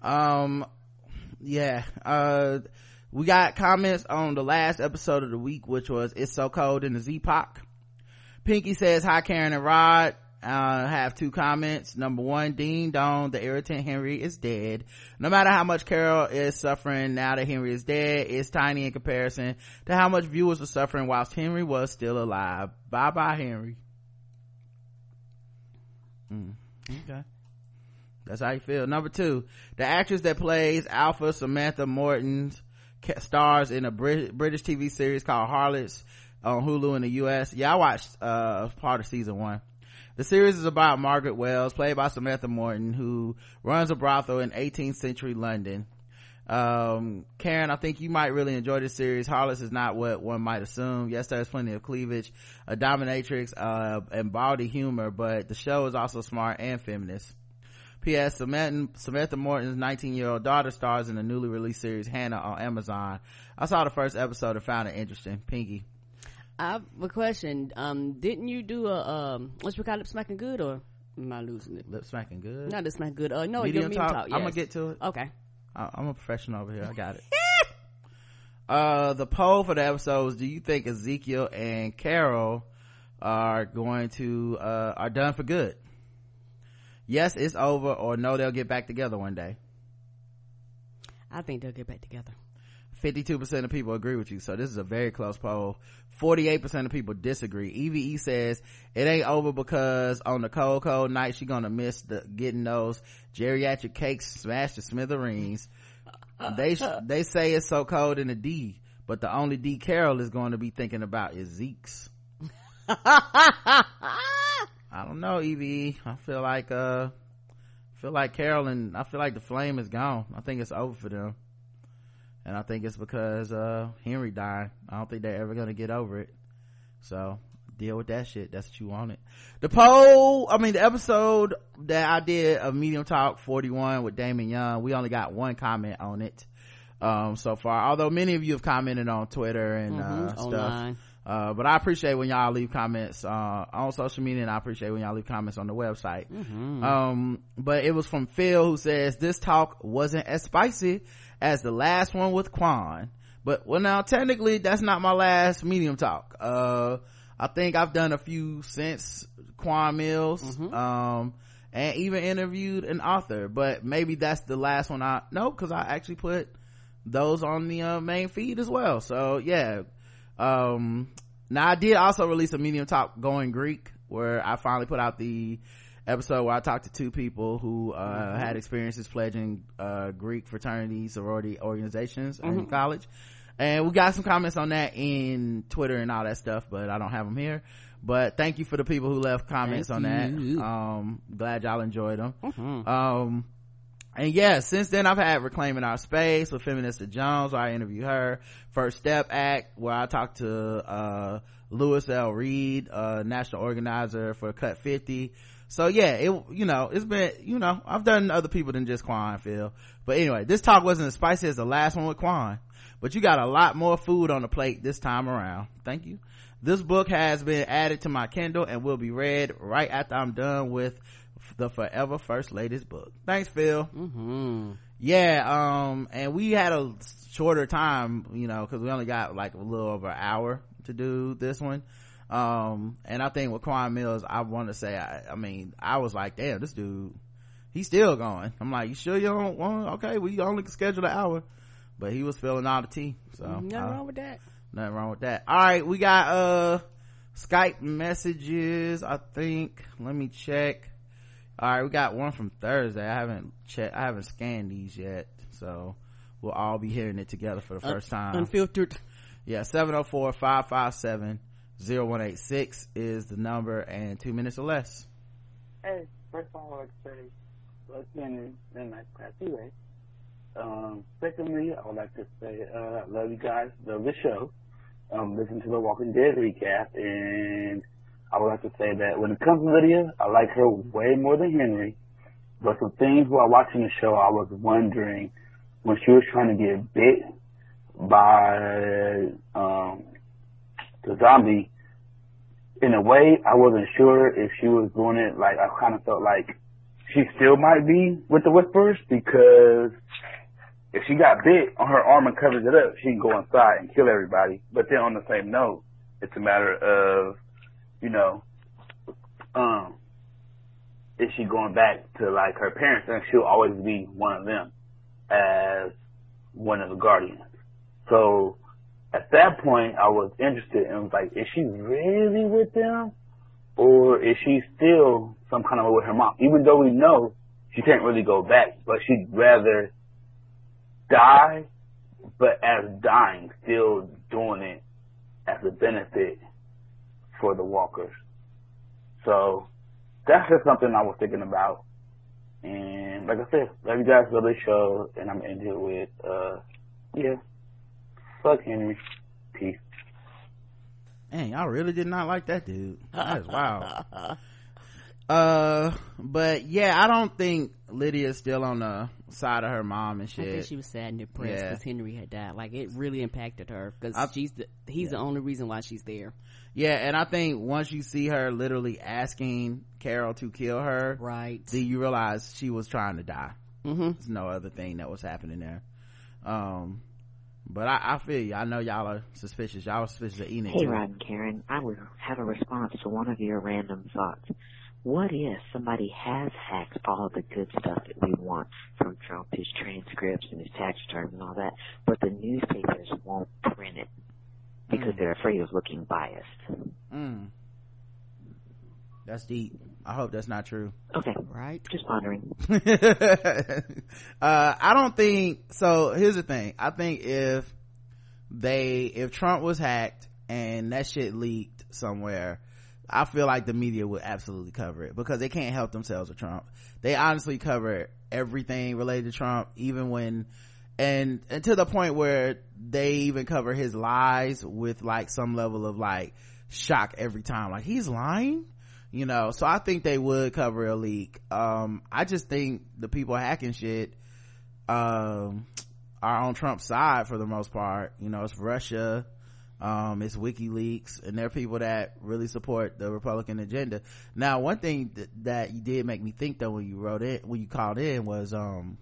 S2: Um, yeah, uh, we got comments on the last episode of the week, which was It's So Cold in the Z-Poc. Pinky says, hi Karen and Rod. Uh, have two comments. Number one, Dean Dong, the irritant Henry is dead. No matter how much Carol is suffering now that Henry is dead, it's tiny in comparison to how much viewers were suffering whilst Henry was still alive. Bye bye, Henry. Mm, okay. That's how you feel. Number two, the actress that plays Alpha Samantha Morton stars in a British TV series called Harlots on Hulu in the US. Yeah, I watched, uh, part of season one. The series is about Margaret Wells, played by Samantha Morton, who runs a brothel in 18th century London. Um, Karen, I think you might really enjoy this series. Harlots is not what one might assume. Yes, there's plenty of cleavage, a dominatrix, uh, and bawdy humor, but the show is also smart and feminist. P.S. Samantha, Samantha Morton's 19 year old daughter stars in the newly released series Hanna on Amazon. I saw the first episode and found it interesting. Pinky.
S3: I have a question. Um, didn't you do a um, what's it called, lip smacking good, or am I losing it?
S2: Lip smacking good.
S3: Not lip smacking good. Uh, no,
S2: medium,
S3: medium
S2: talk.
S3: talk yes.
S2: I'm gonna get to it.
S3: Okay.
S2: I, I'm a professional over here. I got it. uh, the poll for the episode was: Do you think Ezekiel and Carol are going to uh are done for good? Yes, it's over, or no, they'll get back together one day.
S3: I think they'll get back together.
S2: 52% of people agree with you. So this is a very close poll. 48% of people disagree. EVE says it ain't over because on the cold, cold night, she gonna miss the getting those geriatric cakes smashed to smithereens. they, they say it's so cold in the D, but the only D Carol is going to be thinking about is Zeke's. I don't know, EVE. I feel like, uh, I feel like Carol and I feel like the flame is gone. I think it's over for them and I think it's because uh Henry died. I don't think they're ever gonna get over it. So deal with that shit. That's what you wanted. The poll, I mean the episode that I did of Medium Talk 41 with Damon Young, we only got one comment on it um so far. Although many of you have commented on Twitter and
S3: mm-hmm,
S2: uh stuff. Uh, but I appreciate when y'all leave comments, uh, on social media and I appreciate when y'all leave comments on the website.
S3: Mm-hmm.
S2: Um, but it was from Phil who says this talk wasn't as spicy as the last one with Quan, but well now technically that's not my last medium talk. Uh i think i've done a few since quan mills
S3: Mm-hmm.
S2: um and even interviewed an author but maybe that's the last one i no because i actually put those on the uh, main feed as well. So yeah um now i did also release a medium talk going greek where i finally put out the episode where i talked to two people who uh had experiences pledging uh greek fraternity sorority organizations in college. And we got some comments on that in twitter and all that stuff but i don't have them here. But thank you for the people who left comments
S3: Thank
S2: on
S3: you.
S2: that um glad y'all enjoyed them
S3: Mhm.
S2: um and yeah since then i've had reclaiming our space with feminista jones where i interview her. First step act where i talked to uh louis l. Reed uh national organizer for cut 50 so yeah it you know it's been you know i've done other people than just quan phil but anyway this talk wasn't as spicy as the last one with quan. But you got a lot more food on the plate this time around. Thank you. This book has been added to my kindle and will be read right after i'm done with the forever first lady's book. Thanks phil.
S3: Mm-hmm.
S2: yeah um and we had a shorter time you know because we only got like a little over an hour to do this one um and i think with Quan mills i want to say I, I mean i was like damn this dude he's still going. I'm like you sure you don't want okay we only can schedule an hour. But he was filling all the tea so
S3: Nothing
S2: uh,
S3: wrong with that.
S2: nothing wrong with that. All right we got uh skype messages i think. Let me check. All right we got one from thursday. I haven't checked i haven't scanned these yet so we'll all be hearing it together for the first time.
S3: Unfiltered.
S2: yeah 704-557-0186 is the number and two minutes or less
S6: Hey, first of all, I would say, let's been in like Classy way. Um, secondly, I would like to say, uh, I love you guys, love the show. Um, listen to the Walking Dead recap, and I would like to say that when it comes to Lydia, I like her way more than Henry. But some things while watching the show, I was wondering when she was trying to get bit by um, the zombie. In a way, I wasn't sure if she was doing it. Like I kind of felt like she still might be with the whispers because if she got bit on her arm and covers it up, she can go inside and kill everybody. But then on the same note, it's a matter of, you know, um, is she going back to like her parents and she'll always be one of them as one of the guardians. So at that point, I was interested and was like, is she really with them? Or is she still some kind of way with her mom? Even though we know she can't really go back, but she'd rather die, but as dying, still doing it as a benefit for the walkers. So that's just something I was thinking about. And like I said, love you guys for the show, and I'm ending it with, uh, yeah, fuck Henry. Peace.
S2: Dang, I really did not like that dude. That is wow. uh, but yeah, I don't think Lydia's still on the side of her mom and shit.
S3: I think she was sad and depressed
S2: Yeah.
S3: because Henry had died. Like it really impacted her because she's the, he's the only reason why she's there.
S2: Yeah, and I think once you see her literally asking Carol to kill her,
S3: Right.
S2: then you realize she was trying to die.
S3: mm-hmm.
S2: There's no other thing that was happening there. Um, but I, I feel you. I know y'all are suspicious. Y'all are suspicious of Enoch.
S7: Hey. Rod and Karen, I would have a response to one of your random thoughts. What if somebody has hacked all the good stuff that we want from Trump, his transcripts and his tax returns and all that, but the newspapers won't print it because
S2: Mm.
S7: they're afraid of looking biased?
S2: Mm. That's deep. I hope that's not true.
S7: Okay,
S3: Right.
S7: just pondering.
S2: uh, I don't think so. Here's the thing. I think if they, if Trump was hacked and that shit leaked somewhere, I feel like the media would absolutely cover it because they can't help themselves with Trump. They honestly cover everything related to Trump, even when, and, and to the point where they even cover his lies with like some level of like shock every time. Like he's lying? You know so i think they would cover a leak. Um i just think the people hacking shit um are on trump's side for the most part. You know it's russia um it's wikileaks and they're people that really support the republican agenda. Now one thing th- that you did make me think though when you wrote it when you called in was um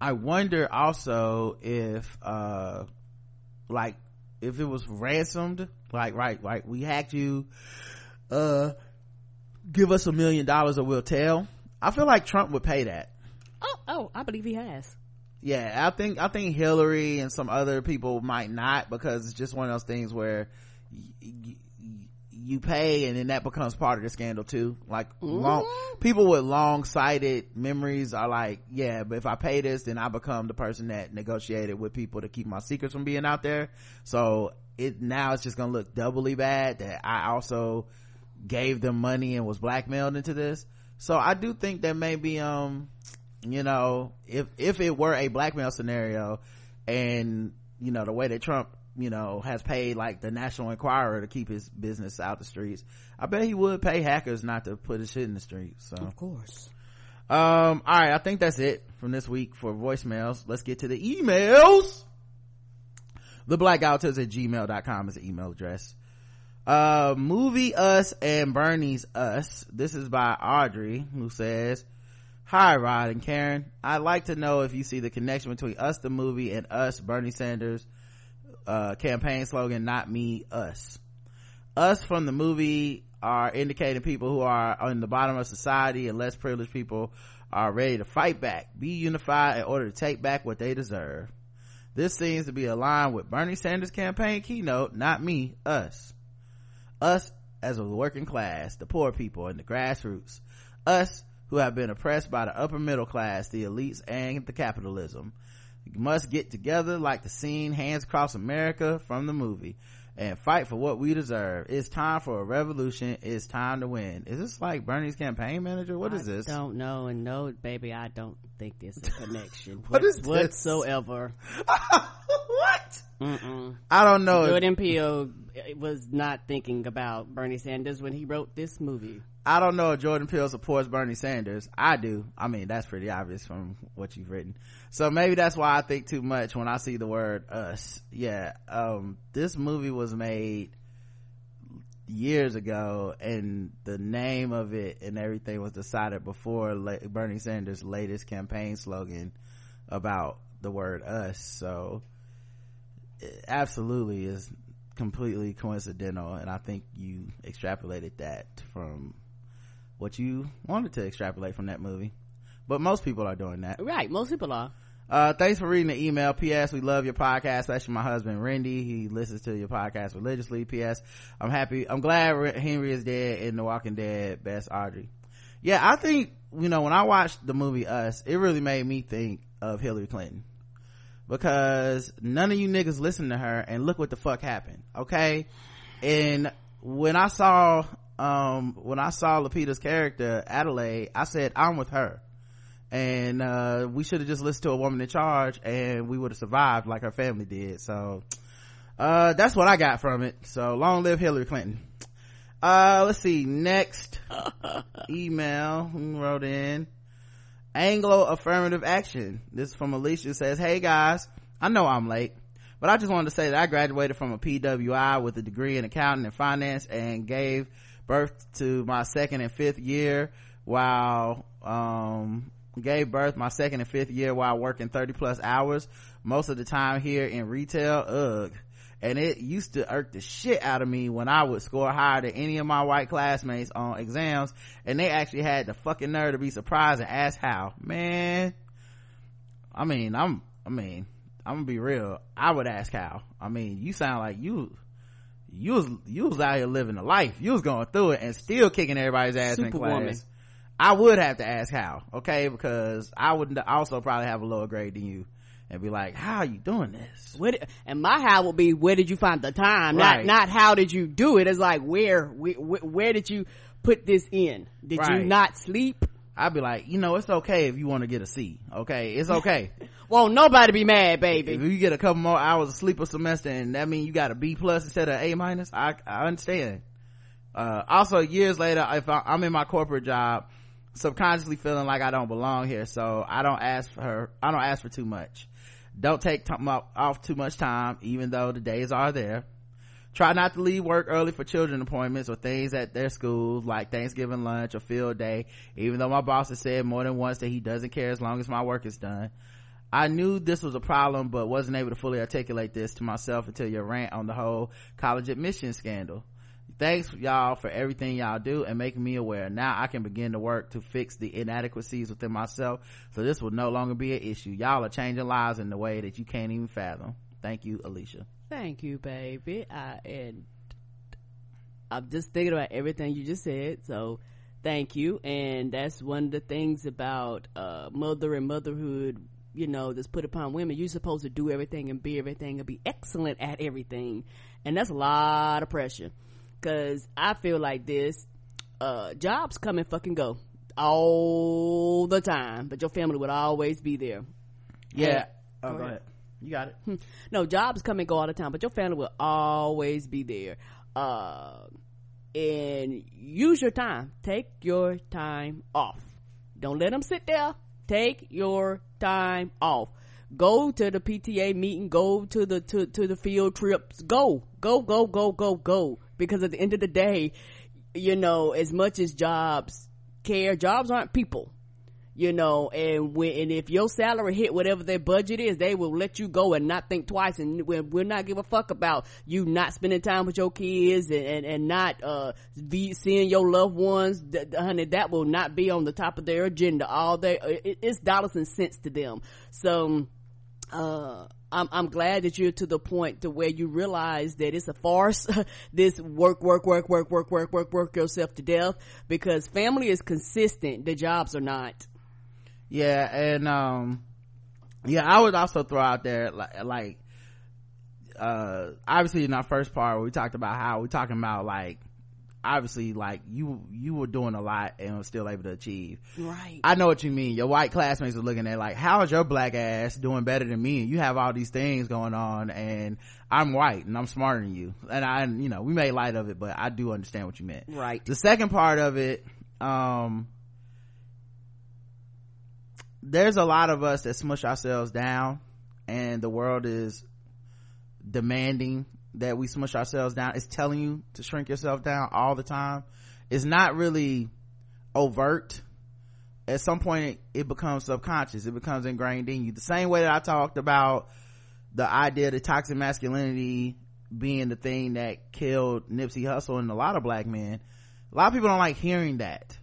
S2: i wonder also if uh like if it was ransomed like right right we hacked you uh give us a million dollars or we'll tell. I feel like trump would pay that.
S3: Oh, oh, I believe he has.
S2: yeah i think i think hillary and some other people might not because it's just one of those things where y- y- you pay and then that becomes part of the scandal too. Like long people with long-sighted memories are like yeah but if i pay this then i become the person that negotiated with people to keep my secrets from being out there. So it now it's just gonna look doubly bad that i also gave them money and was blackmailed into this. So i do think that maybe um you know if if it were a blackmail scenario and you know the way that trump you know has paid like the national enquirer to keep his business out the streets i bet he would pay hackers not to put his shit in the streets so.
S3: Of course.
S2: um all right i think that's it from this week for voicemails. Let's get to the emails. Theblackguywhotips at gmail.com is the email address uh movie us and bernie's us. This is by audrey who says hi rod and karen. I'd like to know if you see the connection between us the movie and us bernie sanders uh campaign slogan not me us. Us from the movie are indicating people who are on the bottom of society and less privileged people are ready to fight back be unified in order to take back what they deserve. This seems to be aligned with bernie sanders campaign keynote not me us us as a working class the poor people and the grassroots. Us who have been oppressed by the upper middle class the elites and the capitalism. Must get together like the scene hands across america from the movie and fight for what we deserve it's time for a revolution it's time to win is this like bernie's campaign manager What is this
S3: I don't know, and no, baby, I don't think there's a connection.
S2: What is
S3: whatsoever?
S2: what
S3: Mm-mm.
S2: i don't know
S3: Jordan Peele was not thinking about Bernie Sanders when he wrote this movie.
S2: I don't know if Jordan Peele supports Bernie Sanders. I do. I mean, that's pretty obvious from what you've written. So maybe that's why I think too much when I see the word us. Yeah. Um, this movie was made years ago and the name of it and everything was decided before Bernie Sanders' latest campaign slogan about the word us. So it absolutely is completely coincidental and I think you extrapolated that from what you wanted to extrapolate from that movie. But most people are doing that.
S3: Right, most people are.
S2: Uh, thanks for reading the email. P.S. We love your podcast, especially my husband, Randy. He listens to your podcast religiously. P.S. I'm happy. I'm glad Henry is dead in The Walking Dead. Best Audrey. Yeah, I think, you know, when I watched the movie Us, it really made me think of Hillary Clinton. Because none of you niggas listen to her and look what the fuck happened. Okay? And when I saw, um, when I saw Lupita's character, Adelaide, I said, I'm with her. And uh, we should have just listened to a woman in charge and we would have survived like her family did. So uh, that's what i got from it. So long live hillary clinton. Uh, let's see. Next email. Wrote in. Anglo affirmative action. This is from alicia. Says hey guys. I know i'm late but i just wanted to say that i graduated from a pwi with a degree in accounting and finance and gave birth to my second and fifth year while um gave birth my second and fifth year while working 30 plus hours most of the time here in retail ugh. And it used to irk the shit out of me when I would score higher than any of my white classmates on exams and they actually had the fucking nerve to be surprised and ask how. Man I mean I'm I mean I'm gonna be real. I would ask how. I mean you sound like you you was you was out here living a life you was going through it and still kicking everybody's ass in class I would have to ask how, okay? Because I would also probably have a lower grade than you and be like, how are you doing this?
S3: Did, and my how would be where did you find the time
S2: Right.
S3: not not how did you do it it's like where where, where did you put this in did
S2: Right.
S3: you not sleep
S2: I'd be like, you know, it's okay if you want to get a C, okay? It's okay.
S3: won't nobody be mad baby.
S2: if you get a couple more hours of sleep a semester and that means you got a B plus instead of A minus, I, I understand. Uh, also years later, if I, I'm in my corporate job, subconsciously feeling like I don't belong here, so I don't ask for her, I don't ask for too much. Don't take t- off too much time, even though the days are there. Try not to leave work early for children appointments or things at their schools like Thanksgiving lunch or field day, even though my boss has said more than once that he doesn't care as long as my work is done. I knew this was a problem, but wasn't able to fully articulate this to myself until your rant on the whole college admission scandal. Thanks y'all for everything y'all do and making me aware. Now I can begin to work to fix the inadequacies within myself so this will no longer be an issue. Y'all are changing lives in the way that you can't even fathom. Thank you, Alicia.
S3: Thank you, baby. I, and I'm just thinking about everything you just said. So thank you. And that's one of the things about, uh, mother and motherhood, you know, that's put upon women. You're supposed to do everything and be everything and be excellent at everything. And that's a lot of pressure. Cause I feel like this, uh, jobs come and fucking go all the time, but your family would always be there.
S2: Yeah. Oh,
S3: Go
S2: go
S3: ahead.
S2: You got it.
S3: no jobs come and go all the time but your family will always be there. Uh and use your time. Take your time off. Don't let them sit there. Take your time off. Go to the pta meeting. Go to the to, to the field trips. Go go go go go go. Because at the end of the day you know as much as jobs care jobs aren't people you know and when and if your salary hit whatever their budget is they will let you go and not think twice and we will not give a fuck about you not spending time with your kids and and, and not uh be seeing your loved ones honey that will not be on the top of their agenda all they it, it's dollars and cents to them so uh I'm, I'm glad that you're to the point to where you realize that it's a farce. this work, work, work, work, work, work, work, work yourself to death because family is consistent. The jobs are not.
S2: Yeah and um yeah i would also throw out there like, like uh obviously in our first part we talked about how we're talking about like obviously like you you were doing a lot and was still able to achieve.
S3: Right.
S2: i know what you mean. Your white classmates are looking at like how is your black ass doing better than me? You have all these things going on and i'm white and i'm smarter than you. And i you know we made light of it but i do understand what you meant.
S3: Right.
S2: the second part of it um there's a lot of us that smush ourselves down and the world is demanding that we smush ourselves down. It's telling you to shrink yourself down all the time. It's not really overt. At some point it, becomes subconscious. It becomes ingrained in you. The same way that i talked about the idea of toxic masculinity being the thing that killed nipsey hussle and a lot of black men a lot of people don't like hearing that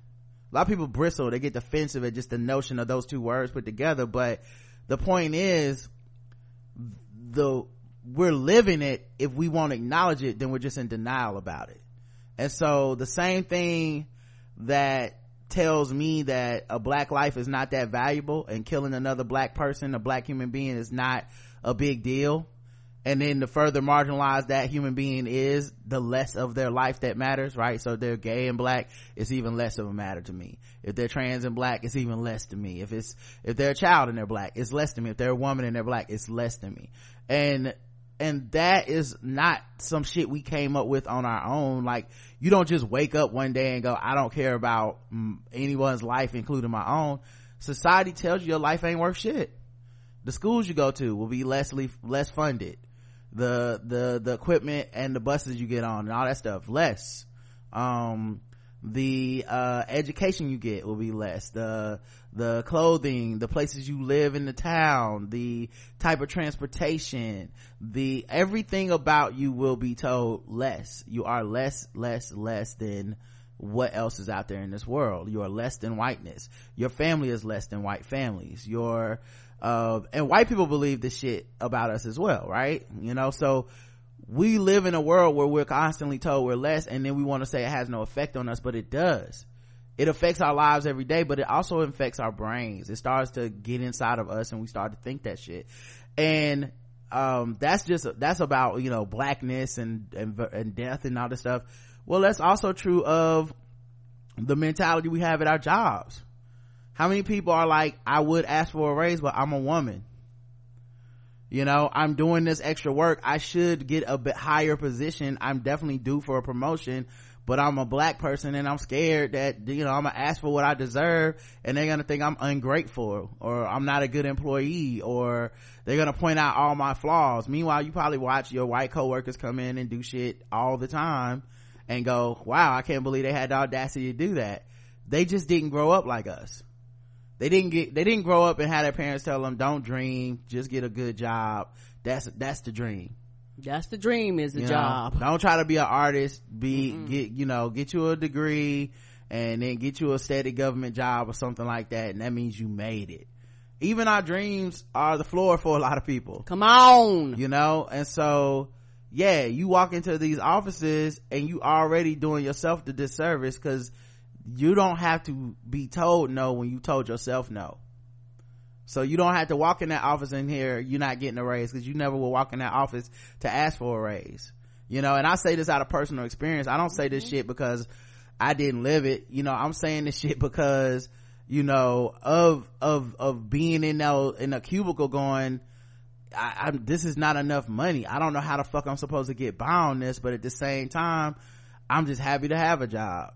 S2: a lot of people bristle. They get defensive at just the notion of those two words put together. But the point is the we're living it. If we won't acknowledge it then we're just in denial about it. And so the same thing that tells me that a black life is not that valuable and killing another black person a black human being is not a big deal and then the further marginalized that human being is the less of their life that matters right? So if they're gay and black it's even less of a matter to me. If they're trans and black it's even less to me. If it's if they're a child and they're black it's less to me. If they're a woman and they're black it's less to me. And and that is not some shit we came up with on our own. Like you don't just wake up one day and go i don't care about mm, anyone's life including my own. Society tells you your life ain't worth shit. The schools you go to will be less less funded the the the equipment and the buses you get on and all that stuff less. Um the uh education you get will be less. The the clothing the places you live in the town the type of transportation the everything about you will be told less. You are less less less than what else is out there in this world. You are less than whiteness. Your family is less than white families. Your uh and white people believe this shit about us as well right? You know so we live in a world where we're constantly told we're less and then we want to say it has no effect on us but it does. It affects our lives every day but it also affects our brains. It starts to get inside of us and we start to think that shit. And um that's just that's about you know blackness and and, and death and all this stuff. Well that's also true of the mentality we have at our jobs how many people are like i would ask for a raise but i'm a woman? You know i'm doing this extra work. I should get a bit higher position. I'm definitely due for a promotion but i'm a black person and i'm scared that you know i'm gonna ask for what i deserve and they're gonna think i'm ungrateful or i'm not a good employee or they're gonna point out all my flaws. Meanwhile you probably watch your white coworkers come in and do shit all the time and go wow i can't believe they had the audacity to do that. They just didn't grow up like us they didn't get they didn't grow up and have their parents tell them don't dream. Just get a good job. That's that's the dream.
S3: That's the dream is the
S2: you know?
S3: job.
S2: Don't try to be an artist. Be get you know get you a degree and then get you a steady government job or something like that and that means you made it. Even our dreams are the floor for a lot of people.
S3: Come on.
S2: You know? And so yeah you walk into these offices and you already doing yourself the disservice because you don't have to be told no when you told yourself no. So you don't have to walk in that office and here you're not getting a raise because you never will walk in that office to ask for a raise. You know and i say this out of personal experience. I don't say this mm-hmm. shit because i didn't live it. You know i'm saying this shit because you know of of of being in that in a cubicle going I, I'm, this is not enough money. I don't know how the fuck I'm supposed to get by on this, but at the same time, I'm just happy to have a job.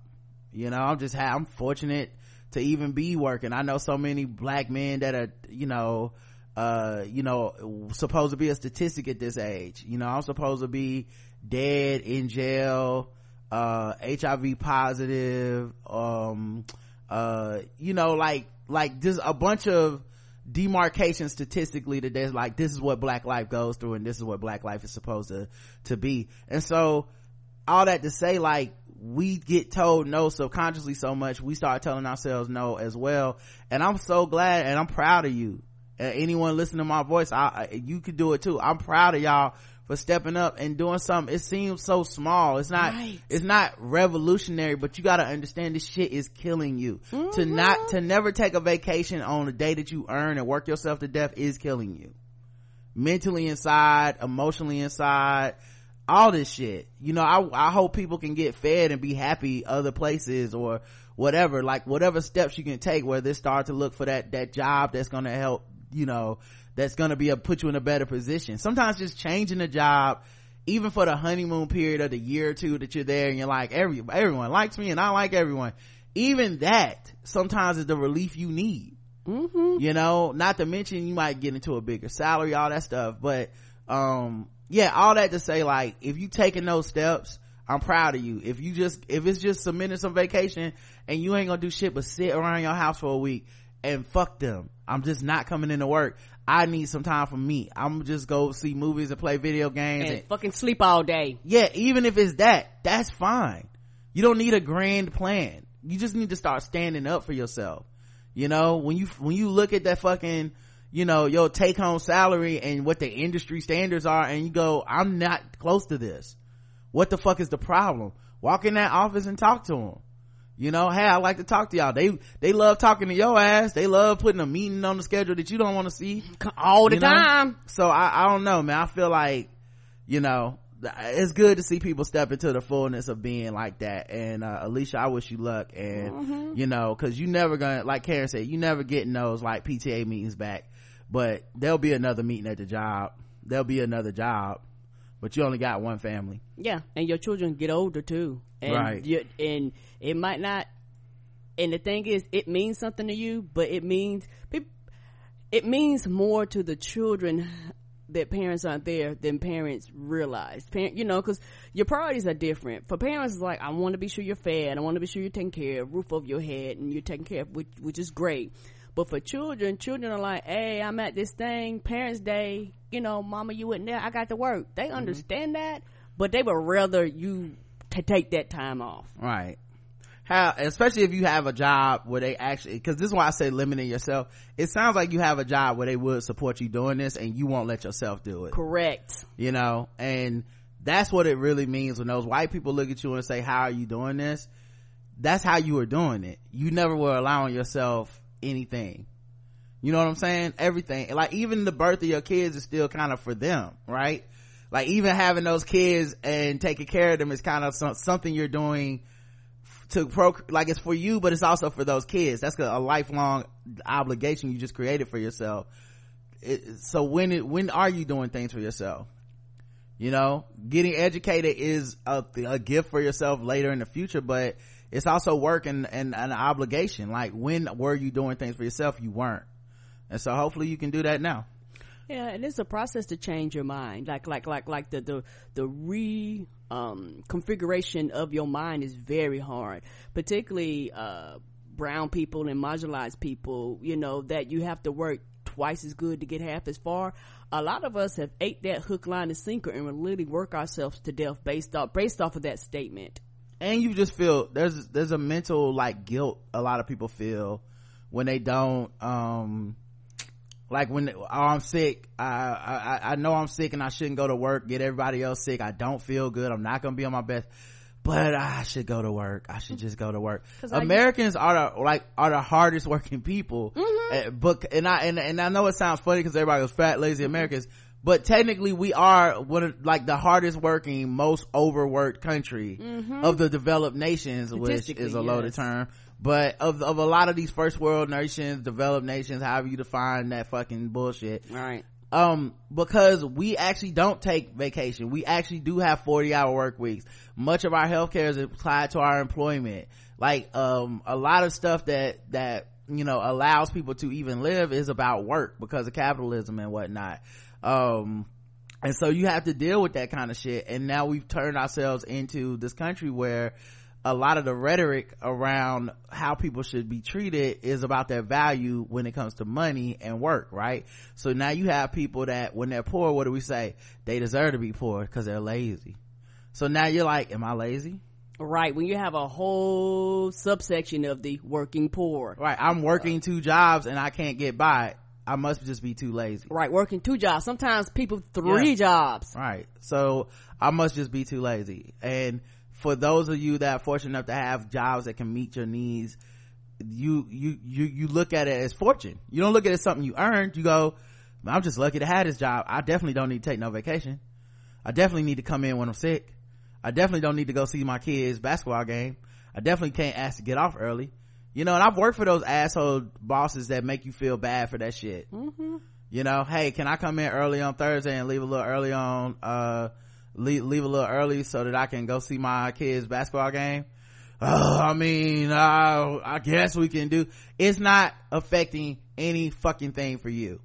S2: You know, I'm just, ha- I'm fortunate to even be working. I know so many black men that are, you know, uh, you know, supposed to be a statistic at this age. You know, I'm supposed to be dead in jail, uh, HIV positive, um, uh, you know, like, like just a bunch of demarcation statistically that there's like this is what black life goes through and this is what black life is supposed to to be and so all that to say like we get told no subconsciously so much we start telling ourselves no as well. And i'm so glad and i'm proud of you. Uh, anyone listening to my voice I, you could do it too. I'm proud of y'all for stepping up and doing something. It seems so small. It's not
S3: Right.
S2: it's not revolutionary but you got to understand this shit is killing you. To not to never take a vacation on a day that you earn and work yourself to death is killing you. Mentally inside emotionally inside all this shit. You know i i hope people can get fed and be happy other places or whatever like whatever steps you can take where they start to look for that that job that's gonna help you know that's gonna be a put you in a better position. Sometimes just changing the job even for the honeymoon period of the year or two that you're there and you're like every everyone likes me and i like everyone. Even that sometimes is the relief you need.
S3: Mm-hmm.
S2: you know not to mention you might get into a bigger salary all that stuff but um yeah all that to say like if you taking those steps i'm proud of you. If you just if it's just submitting some vacation and you ain't gonna do shit but sit around your house for a week and fuck them. I'm just not coming into work. I need some time for me. I'm just go see movies and play video games
S3: and
S2: and,
S3: fucking sleep all day.
S2: Yeah even if it's that that's fine. You don't need a grand plan. You just need to start standing up for yourself. You know when you when you look at that fucking you know your take home salary and what the industry standards are and you go i'm not close to this. What the fuck is the problem? Walk in that office and talk to them you know hey i like to talk to y'all. They they love talking to your ass. They love putting a meeting on the schedule that you don't want to see
S3: all the
S2: you know?
S3: time.
S2: So I, I don't know man. I feel like you know it's good to see people step into the fullness of being like that. And uh, alicia i wish you luck and you know because you never gonna like karen said you never getting those like pta meetings back but there'll be another meeting at the job. There'll be another job. But you only got one family.
S3: Yeah and your children get older too. And
S2: Right.
S3: you, and it might not and the thing is it means something to you but it means it means more to the children that parents aren't there than parents realize. Parent, you know because your priorities are different. For parents it's like i want to be sure you're fed i want to be sure you're taking care of roof over your head and you're taking care of which, which is great but for children children are like hey i'm at this thing parents day you know mama you wasn't there i got to work. They mm-hmm. understand that but they would rather you to take that time off.
S2: Right. How especially if you have a job where they actually because this is why i say limiting yourself. It sounds like you have a job where they would support you doing this and you won't let yourself do it.
S3: Correct.
S2: You know? And that's what it really means when those white people look at you and say how are you doing this? That's how you were doing it. You never were allowing yourself anything. You know what i'm saying? Everything. Like even the birth of your kids is still kind of for them right? Like even having those kids and taking care of them is kind of some, something you're doing to pro like it's for you but it's also for those kids. That's a, lifelong obligation you just created for yourself. It, so when it when are you doing things for yourself? You know getting educated is a, a gift for yourself later in the future but it's also work and, and an obligation like when were you doing things for yourself you weren't and so hopefully you can do that now
S3: Yeah, and it's a process to change your mind. Like, like, like, like the, the, the re, um, configuration of your mind is very hard, particularly, uh, brown people and marginalized people, you know, that you have to work twice as good to get half as far. A lot of us have ate that hook, line, and sinker and really work ourselves to death based off based off of that statement.
S2: And you just feel there's there's a mental like guilt a lot of people feel when they don't um like when oh, I'm sick, I, I I know I'm sick and I shouldn't go to work. Get everybody else sick. I don't feel good. I'm not gonna be on my best, but I should go to work. I should just go to work. Americans are the like are the hardest working people. Uh, but and I and, and I know it sounds funny because everybody was fat, lazy Americans. But technically, we are one of like the hardest working, most overworked country of the developed nations, which is a loaded
S3: yes.
S2: term. But of of a lot of these first world nations developed nations however you define that fucking bullshit
S3: Right.
S2: um because we actually don't take vacation. We actually do have 40 hour work weeks. Much of our healthcare is applied to our employment. Like um a lot of stuff that that you know allows people to even live is about work because of capitalism and whatnot um and so you have to deal with that kind of shit. And now we've turned ourselves into this country where a lot of the rhetoric around how people should be treated is about their value when it comes to money and work right? So now you have people that when they're poor what do we say? They deserve to be poor because they're lazy. So now you're like am i lazy?
S3: Right. When you have a whole subsection of the working poor.
S2: right i'm working two jobs and i can't get by i must just be too lazy.
S3: Right. Working two jobs. Sometimes people three
S2: Yeah.
S3: jobs.
S2: right. So i must just be too lazy. And for those of you that are fortunate enough to have jobs that can meet your needs you you you you look at it as fortune. You don't look at it as something you earned. You go i'm just lucky to have this job. I definitely don't need to take no vacation. I definitely need to come in when i'm sick. I definitely don't need to go see my kids basketball game. I definitely can't ask to get off early you know and i've worked for those asshole bosses that make you feel bad for that shit. You know hey can i come in early on thursday and leave a little early on uh leave, leave a little early so that i can go see my kids basketball game? Oh i mean uh, i guess we can do it's not affecting any fucking thing for you.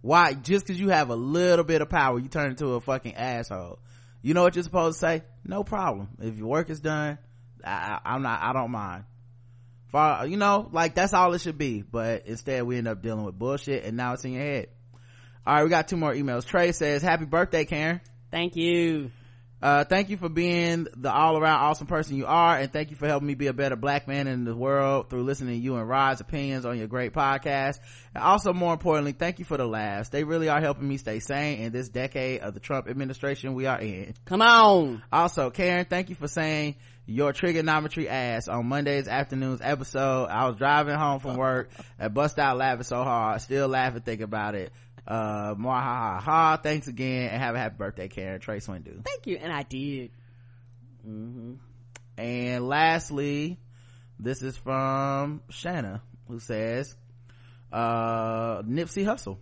S2: Why? Just because you have a little bit of power you turn into a fucking asshole. You know what you're supposed to say? No problem. If your work is done I, I, i'm not i don't mind for you know like that's all it should be. But instead we end up dealing with bullshit and now it's in your head. All right we got two more emails. Trey says happy birthday karen.
S3: Thank you.
S2: uh thank you for being the all-around awesome person you are and thank you for helping me be a better black man in the world through listening to you and rod's opinions on your great podcast. And also more importantly thank you for the laughs. They really are helping me stay sane in this decade of the trump administration we are in.
S3: Come on.
S2: also karen thank you for saying your trigonometry ass on monday's afternoon's episode. I was driving home from work. And bust out laughing so hard still laughing thinking about it. Uh more ha ha ha. Thanks again and have a happy birthday karen. Trey swindu
S3: Thank you. And I did.
S2: and lastly this is from shanna who says uh nipsey Hussle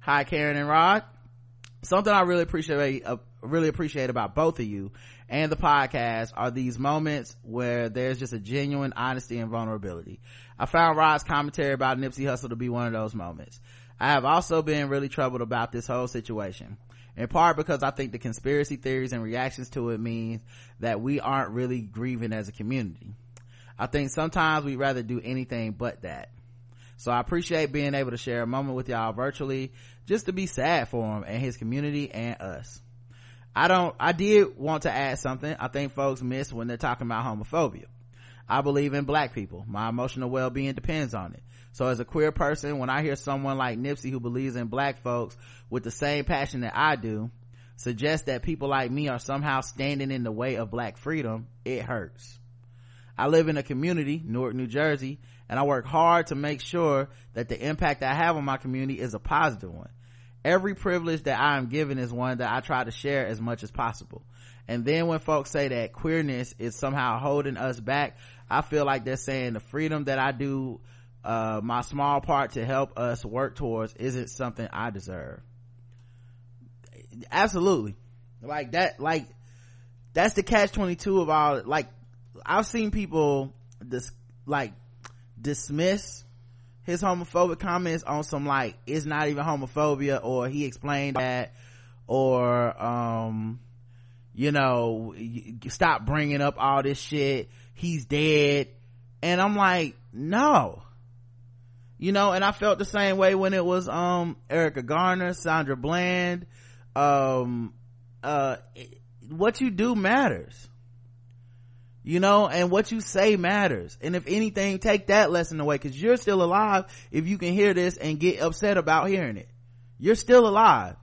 S2: hi karen and rod something i really appreciate uh, really appreciate about both of you and the podcast are these moments where there's just a genuine honesty and vulnerability. I found rod's commentary about nipsey Hussle to be one of those moments. I have also been really troubled about this whole situation in part because i think the conspiracy theories and reactions to it means that we aren't really grieving as a community. I think sometimes we'd rather do anything but that so I appreciate being able to share a moment with y'all virtually just to be sad for him and his community and us. I don't, I did want to add something I think folks miss when they're talking about homophobia. I believe in black people. My emotional well-being depends on it. So as a queer person, when I hear someone like Nipsey who believes in black folks with the same passion that I do, suggest that people like me are somehow standing in the way of black freedom, it hurts. I live in a community, Newark, New Jersey, and I work hard to make sure that the impact I have on my community is a positive one. Every privilege that I am given is one that I try to share as much as possible. And then when folks say that queerness is somehow holding us back, I feel like they're saying the freedom that I do, uh, my small part to help us work towards isn't something I deserve. Absolutely. Like that, like, that's the catch 22 of all, like, I've seen people this, like, dismiss his homophobic comments on some like it's not even homophobia or he explained that or um you know stop bringing up all this shit. He's dead. And i'm like no. You know and i felt the same way when it was um erica garner sandra bland um uh what you do matters you know and what you say matters. And if anything take that lesson away because you're still alive if you can hear this and get upset about hearing it. You're still alive.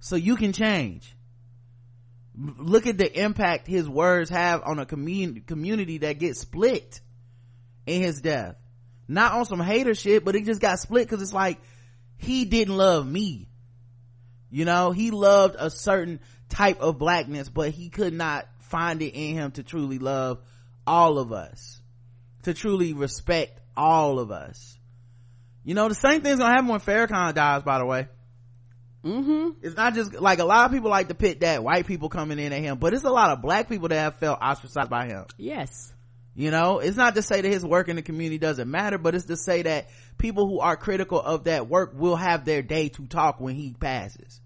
S2: So you can change. Look at the impact his words have on a community community that gets split in his death. Not on some hater shit but it just got split because it's like he didn't love me. You know he loved a certain type of blackness but he could not find it in him to truly love all of us to truly respect all of us. You know the same thing's gonna happen when Farrakhan dies by the way.
S3: Mm-hmm.
S2: It's not just like a lot of people like to pit that white people coming in at him but it's a lot of black people that have felt ostracized by him.
S3: Yes.
S2: You know it's not to say that his work in the community doesn't matter but it's to say that people who are critical of that work will have their day to talk when he passes.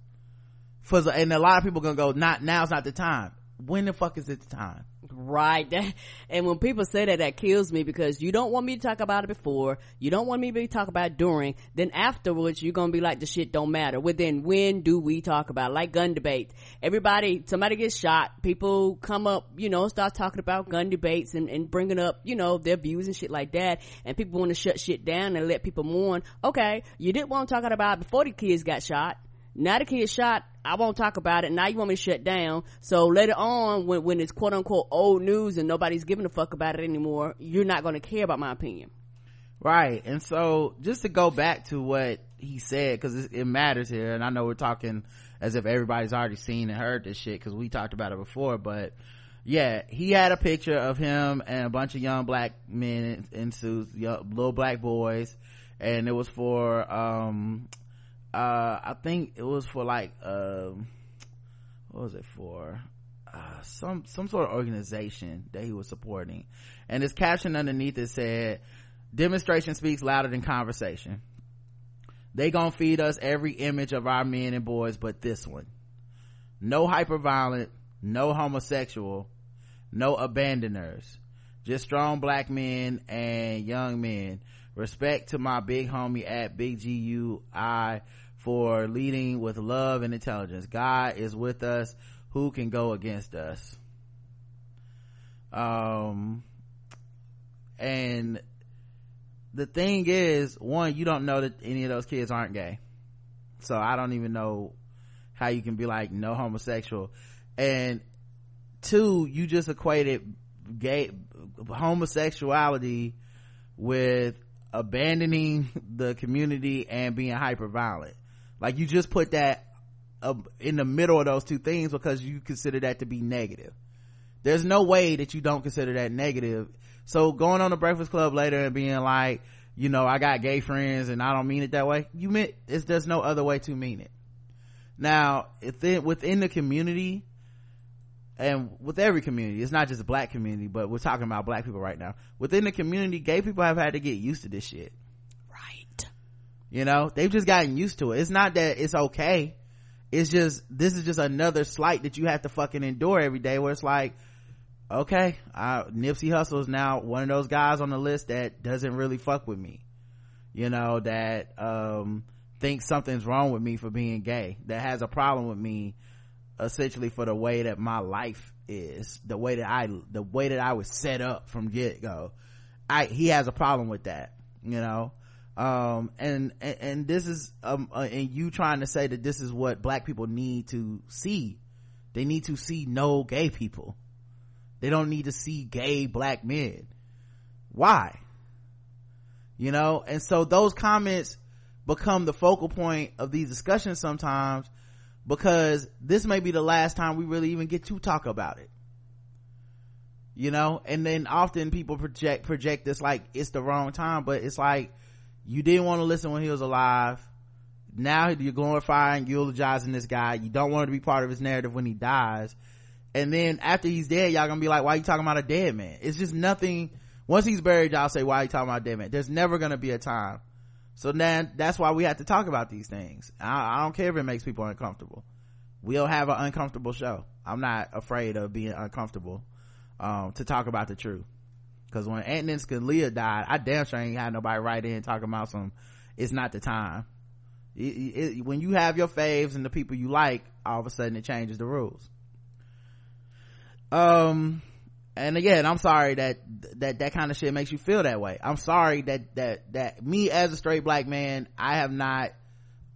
S2: For and a lot of people gonna go not now's not the time when the fuck is it the time?
S3: Right. And when people say that that kills me because you don't want me to talk about it before. You don't want me to talk about during. Then afterwards you're gonna be like the shit don't matter. Well then when do we talk about it? like gun debates. Everybody somebody gets shot. People come up you know start talking about gun debates and, and bringing up you know their views and shit like that. And people want to shut shit down and let people mourn. Okay you didn't want to talk about it before the kids got shot now the kid shot i won't talk about it. Now you want me to shut down. So later on when, when it's quote unquote old news and nobody's giving a fuck about it anymore you're not going to care about my opinion.
S2: Right. And so just to go back to what he said because it, it matters here and i know we're talking as if everybody's already seen and heard this shit because we talked about it before but yeah he had a picture of him and a bunch of young black men in, suits young, little black boys and it was for um uh i think it was for like um what was it for? Uh, some some sort of organization that he was supporting. And his caption underneath it said demonstration speaks louder than conversation. They gonna feed us every image of our men and boys but this one. No hyper violent no homosexual no abandoners. Just strong black men and young men respect to my big homie at Big U for leading with love and intelligence. God is with us. Who can go against us? Um and the thing is one you don't know that any of those kids aren't gay. So i don't even know how you can be like no homosexual. And two you just equated gay homosexuality with abandoning the community and being hyper violent like you just put that in the middle of those two things because you consider that to be negative. There's no way that you don't consider that negative. So going on the breakfast club later and being like you know i got gay friends and i don't mean it that way. You meant there's no other way to mean it. Now within the community and with every community it's not just a black community but we're talking about black people right now. Within the community gay people have had to get used to this shit.
S3: Right.
S2: You know they've just gotten used to it. It's not that it's okay. It's just this is just another slight that you have to fucking endure every day where it's like okay I, nipsey Hussle is now one of those guys on the list that doesn't really fuck with me. You know that um thinks something's wrong with me for being gay that has a problem with me essentially for the way that my life is the way that i the way that i was set up from get-go. I he has a problem with that you know? Um and and, and this is um uh, and you trying to say that this is what black people need to see. They need to see no gay people. They don't need to see gay black men. Why? You know? And so those comments become the focal point of these discussions sometimes because this may be the last time we really even get to talk about it. You know? And then often people project project this like it's the wrong time but it's like you didn't want to listen when he was alive. Now you're glorifying eulogizing this guy. You don't want to be part of his narrative when he dies. And then after he's dead y'all gonna be like why are you talking about a dead man? It's just nothing once he's buried y'all say why are you talking about a dead man? There's never gonna be a time so then that's why we have to talk about these things. I, I don't care if it makes people uncomfortable. We'll have an uncomfortable show. I'm not afraid of being uncomfortable um, to talk about the truth. Because when Antonin Scalia died i damn sure ain't had nobody write in talking about some it's not the time. It, it, when you have your faves and the people you like all of a sudden it changes the rules. Um and again i'm sorry that that that kind of shit makes you feel that way. I'm sorry that that that me as a straight black man i have not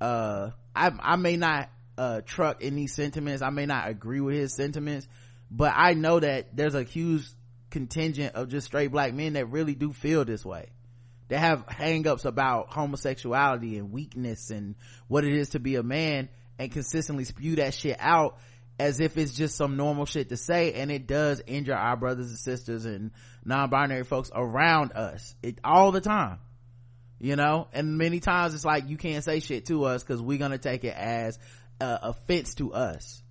S2: uh i i may not uh truck in these sentiments. I may not agree with his sentiments but i know that there's a huge contingent of just straight black men that really do feel this way. They have hangups about homosexuality and weakness and what it is to be a man and consistently spew that shit out as if it's just some normal shit to say and it does injure our brothers and sisters and non-binary folks around us. It all the time. You know? And many times it's like you can't say shit to us because we're gonna take it as uh, offense to us.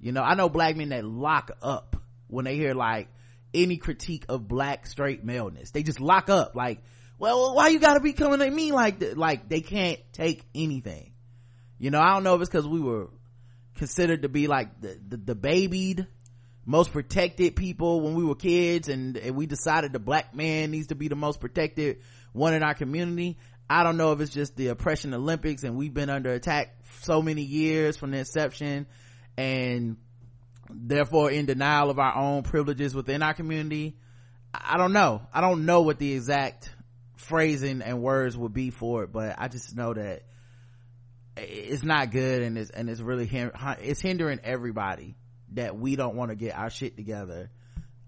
S2: You know? I know black men that lock up when they hear like any critique of black straight maleness. They just lock up like well why you gotta be coming at me like that like they can't take anything? You know? I don't know if it's because we were considered to be like the, the, the babied most protected people when we were kids and, and we decided the black man needs to be the most protected one in our community. I don't know if it's just the oppression olympics and we've been under attack so many years from the inception and therefore in denial of our own privileges within our community. I don't know. I don't know what the exact phrasing and words would be for it but i just know that it's not good and it's and it's really it's hindering everybody that we don't want to get our shit together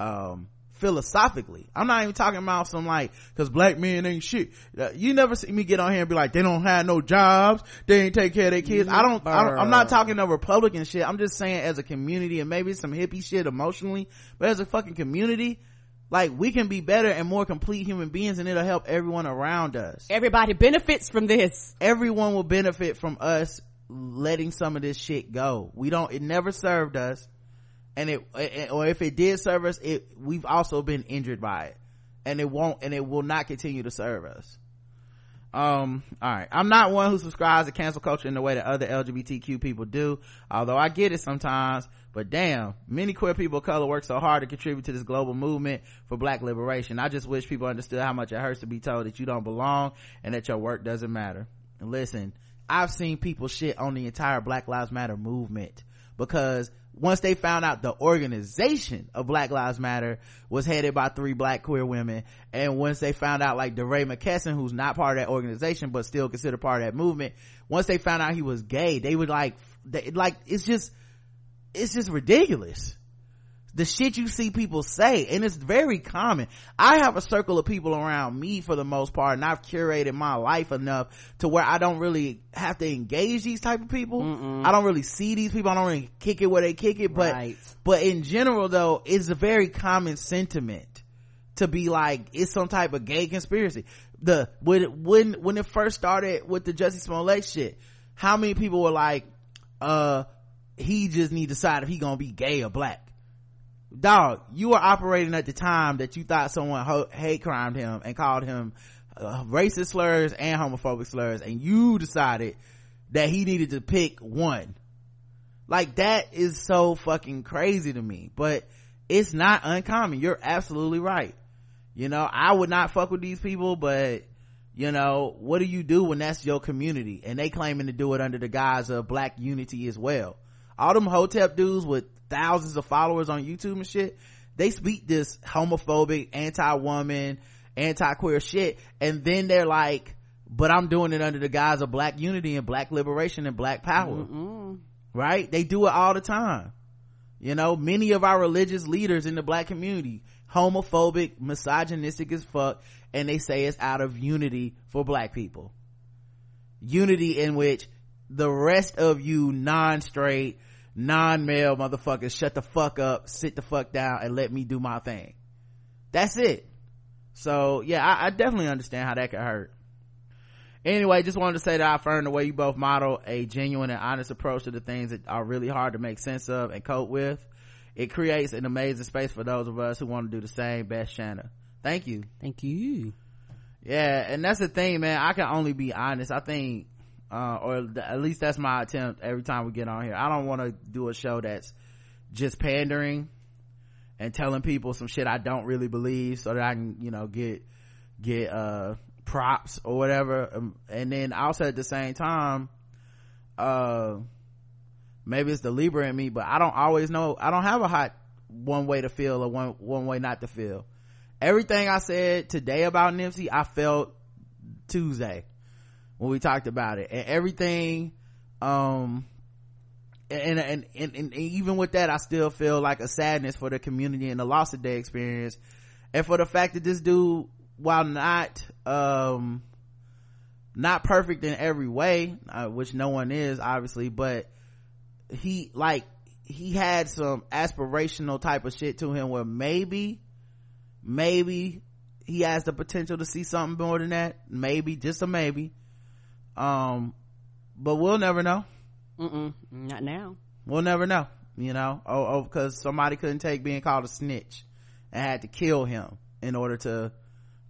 S2: um philosophically. I'm not even talking about some like because black men ain't shit. Uh, you never see me get on here and be like they don't have no jobs they ain't take care of their kids. I don't, I don't i'm not talking no republican shit. I'm just saying as a community and maybe some hippie shit emotionally but as a fucking community like we can be better and more complete human beings and it'll help everyone around us.
S3: Everybody benefits from this.
S2: Everyone will benefit from us letting some of this shit go. We don't it never served us. And it, it or if it did serve us it we've also been injured by it. And it won't and it will not continue to serve us. Um all right i'm not one who subscribes to cancel culture in the way that other lgbtq people do. Although i get it sometimes but damn many queer people of color work so hard to contribute to this global movement for black liberation. I just wish people understood how much it hurts to be told that you don't belong and that your work doesn't matter. And listen i've seen people shit on the entire black lives matter movement because once they found out the organization of black lives matter was headed by three black queer women and once they found out like DeRay McKesson who's not part of that organization but still considered part of that movement once they found out he was gay they would like they, like it's just it's just ridiculous. The shit you see people say and it's very common. I have a circle of people around me for the most part and i've curated my life enough to where i don't really have to engage these type of people.
S3: Mm-mm.
S2: i don't really see these people. I don't really kick it where they kick it but
S3: Right.
S2: but in general though it's a very common sentiment to be like it's some type of gay conspiracy. The when when when it first started with the Jussie Smollett shit how many people were like uh he just need to decide if he gonna be gay or black. Dog you were operating at the time that you thought someone ho- hate crimed him and called him uh, racist slurs and homophobic slurs and you decided that he needed to pick one. Like that is so fucking crazy to me but it's not uncommon. You're absolutely right. You know i would not fuck with these people but you know what do you do when that's your community? And they claiming to do it under the guise of black unity as well all them hotep dudes with thousands of followers on youtube and shit they speak this homophobic anti-woman anti-queer shit. And then they're like but i'm doing it under the guise of black unity and black liberation and black power. Right? They do it all the time. You know many of our religious leaders in the black community homophobic misogynistic as fuck and they say it's out of unity for black people. Unity in which the rest of you non-straight non-male motherfuckers shut the fuck up sit the fuck down and let me do my thing. That's it. So yeah i, I definitely understand how that could hurt. Anyway just wanted to say that i affirm the way you both model a genuine and honest approach to the things that are really hard to make sense of and cope with. It creates an amazing space for those of us who want to do the same best shanna. Thank you.
S3: Thank you.
S2: Yeah and that's the thing man. I can only be honest. I think uh, or th- at least that's my attempt every time we get on here i don't want to do a show that's just pandering and telling people some shit I don't really believe so that I can, you know, get, get, uh, props or whatever. Um, and then also at the same time, uh, maybe it's the Libra in me, but I don't always know, I don't have a hot one way to feel or one, one way not to feel. Everything I said today about Nipsey, I felt Tuesday when we talked about it and everything, um, and, and, and, and, even with that, I still feel like a sadness for the community and the loss of day experience. And for the fact that this dude, while not, um, not perfect in every way, uh, which no one is obviously, but he, like, he had some aspirational type of shit to him where maybe, maybe he has the potential to see something more than that. Maybe, just a maybe. Um, but we'll never know.
S3: Mm-mm, not now.
S2: We'll never know, you know, oh, oh, cause somebody couldn't take being called a snitch and had to kill him in order to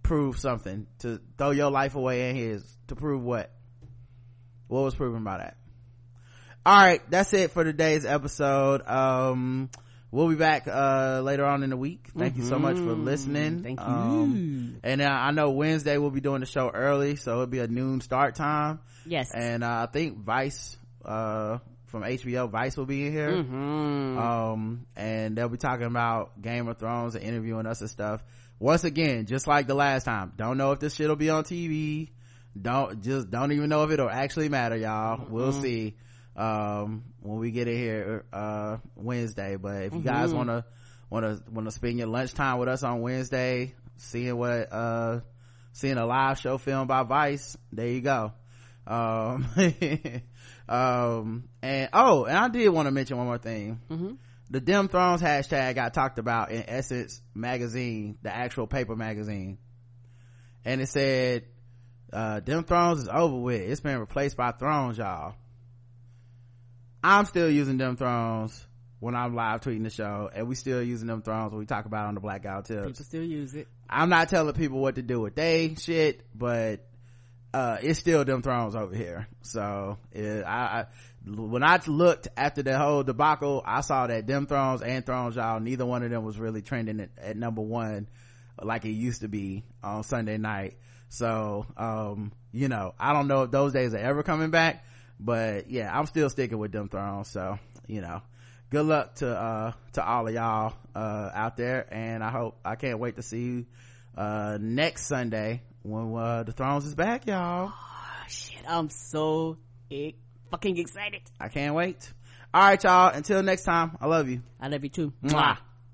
S2: prove something, to throw your life away in his, to prove what? What was proven by that? Alright, that's it for today's episode. Um, we'll be back, uh, later on in the week. Thank mm-hmm. you so much for mm-hmm. listening.
S3: Thank you.
S2: Um, and uh, I know Wednesday we'll be doing the show early, so it'll be a noon start time.
S3: Yes.
S2: And, uh, I think Vice, uh, from HBO Vice will be in here.
S3: Mm-hmm.
S2: Um, and they'll be talking about Game of Thrones and interviewing us and stuff. Once again, just like the last time, don't know if this shit'll be on TV. Don't, just don't even know if it'll actually matter, y'all. Mm-hmm. We'll see, um, when we get in here, uh, Wednesday. But if you guys mm-hmm. wanna, wanna, wanna spend your lunchtime with us on Wednesday, seeing what, uh, seeing a live show filmed by Vice, there you go. Um, um and oh and i did want to mention one more thing
S3: mm-hmm.
S2: the dem thrones hashtag got talked about in essence magazine the actual paper magazine and it said uh dem thrones is over with it's been replaced by thrones y'all i'm still using dem thrones when i'm live tweeting the show and we still using dem thrones when we talk about on the Black Guy Who Tips
S3: people still use it.
S2: I'm not telling people what to do with they shit but uh it's still dem thrones over here. So it, I, I, when i looked after the whole debacle i saw that dem thrones and thrones y'all neither one of them was really trending at, at number one like it used to be on sunday night. So um you know i don't know if those days are ever coming back but yeah i'm still sticking with dem thrones so you know. Good luck to uh to all of y'all uh out there and i hope i can't wait to see you uh next sunday when uh, the thrones is back y'all.
S3: Oh, shit i'm so fucking excited.
S2: I can't wait. All right y'all until next time i love you.
S3: I love you too.
S2: Mwah.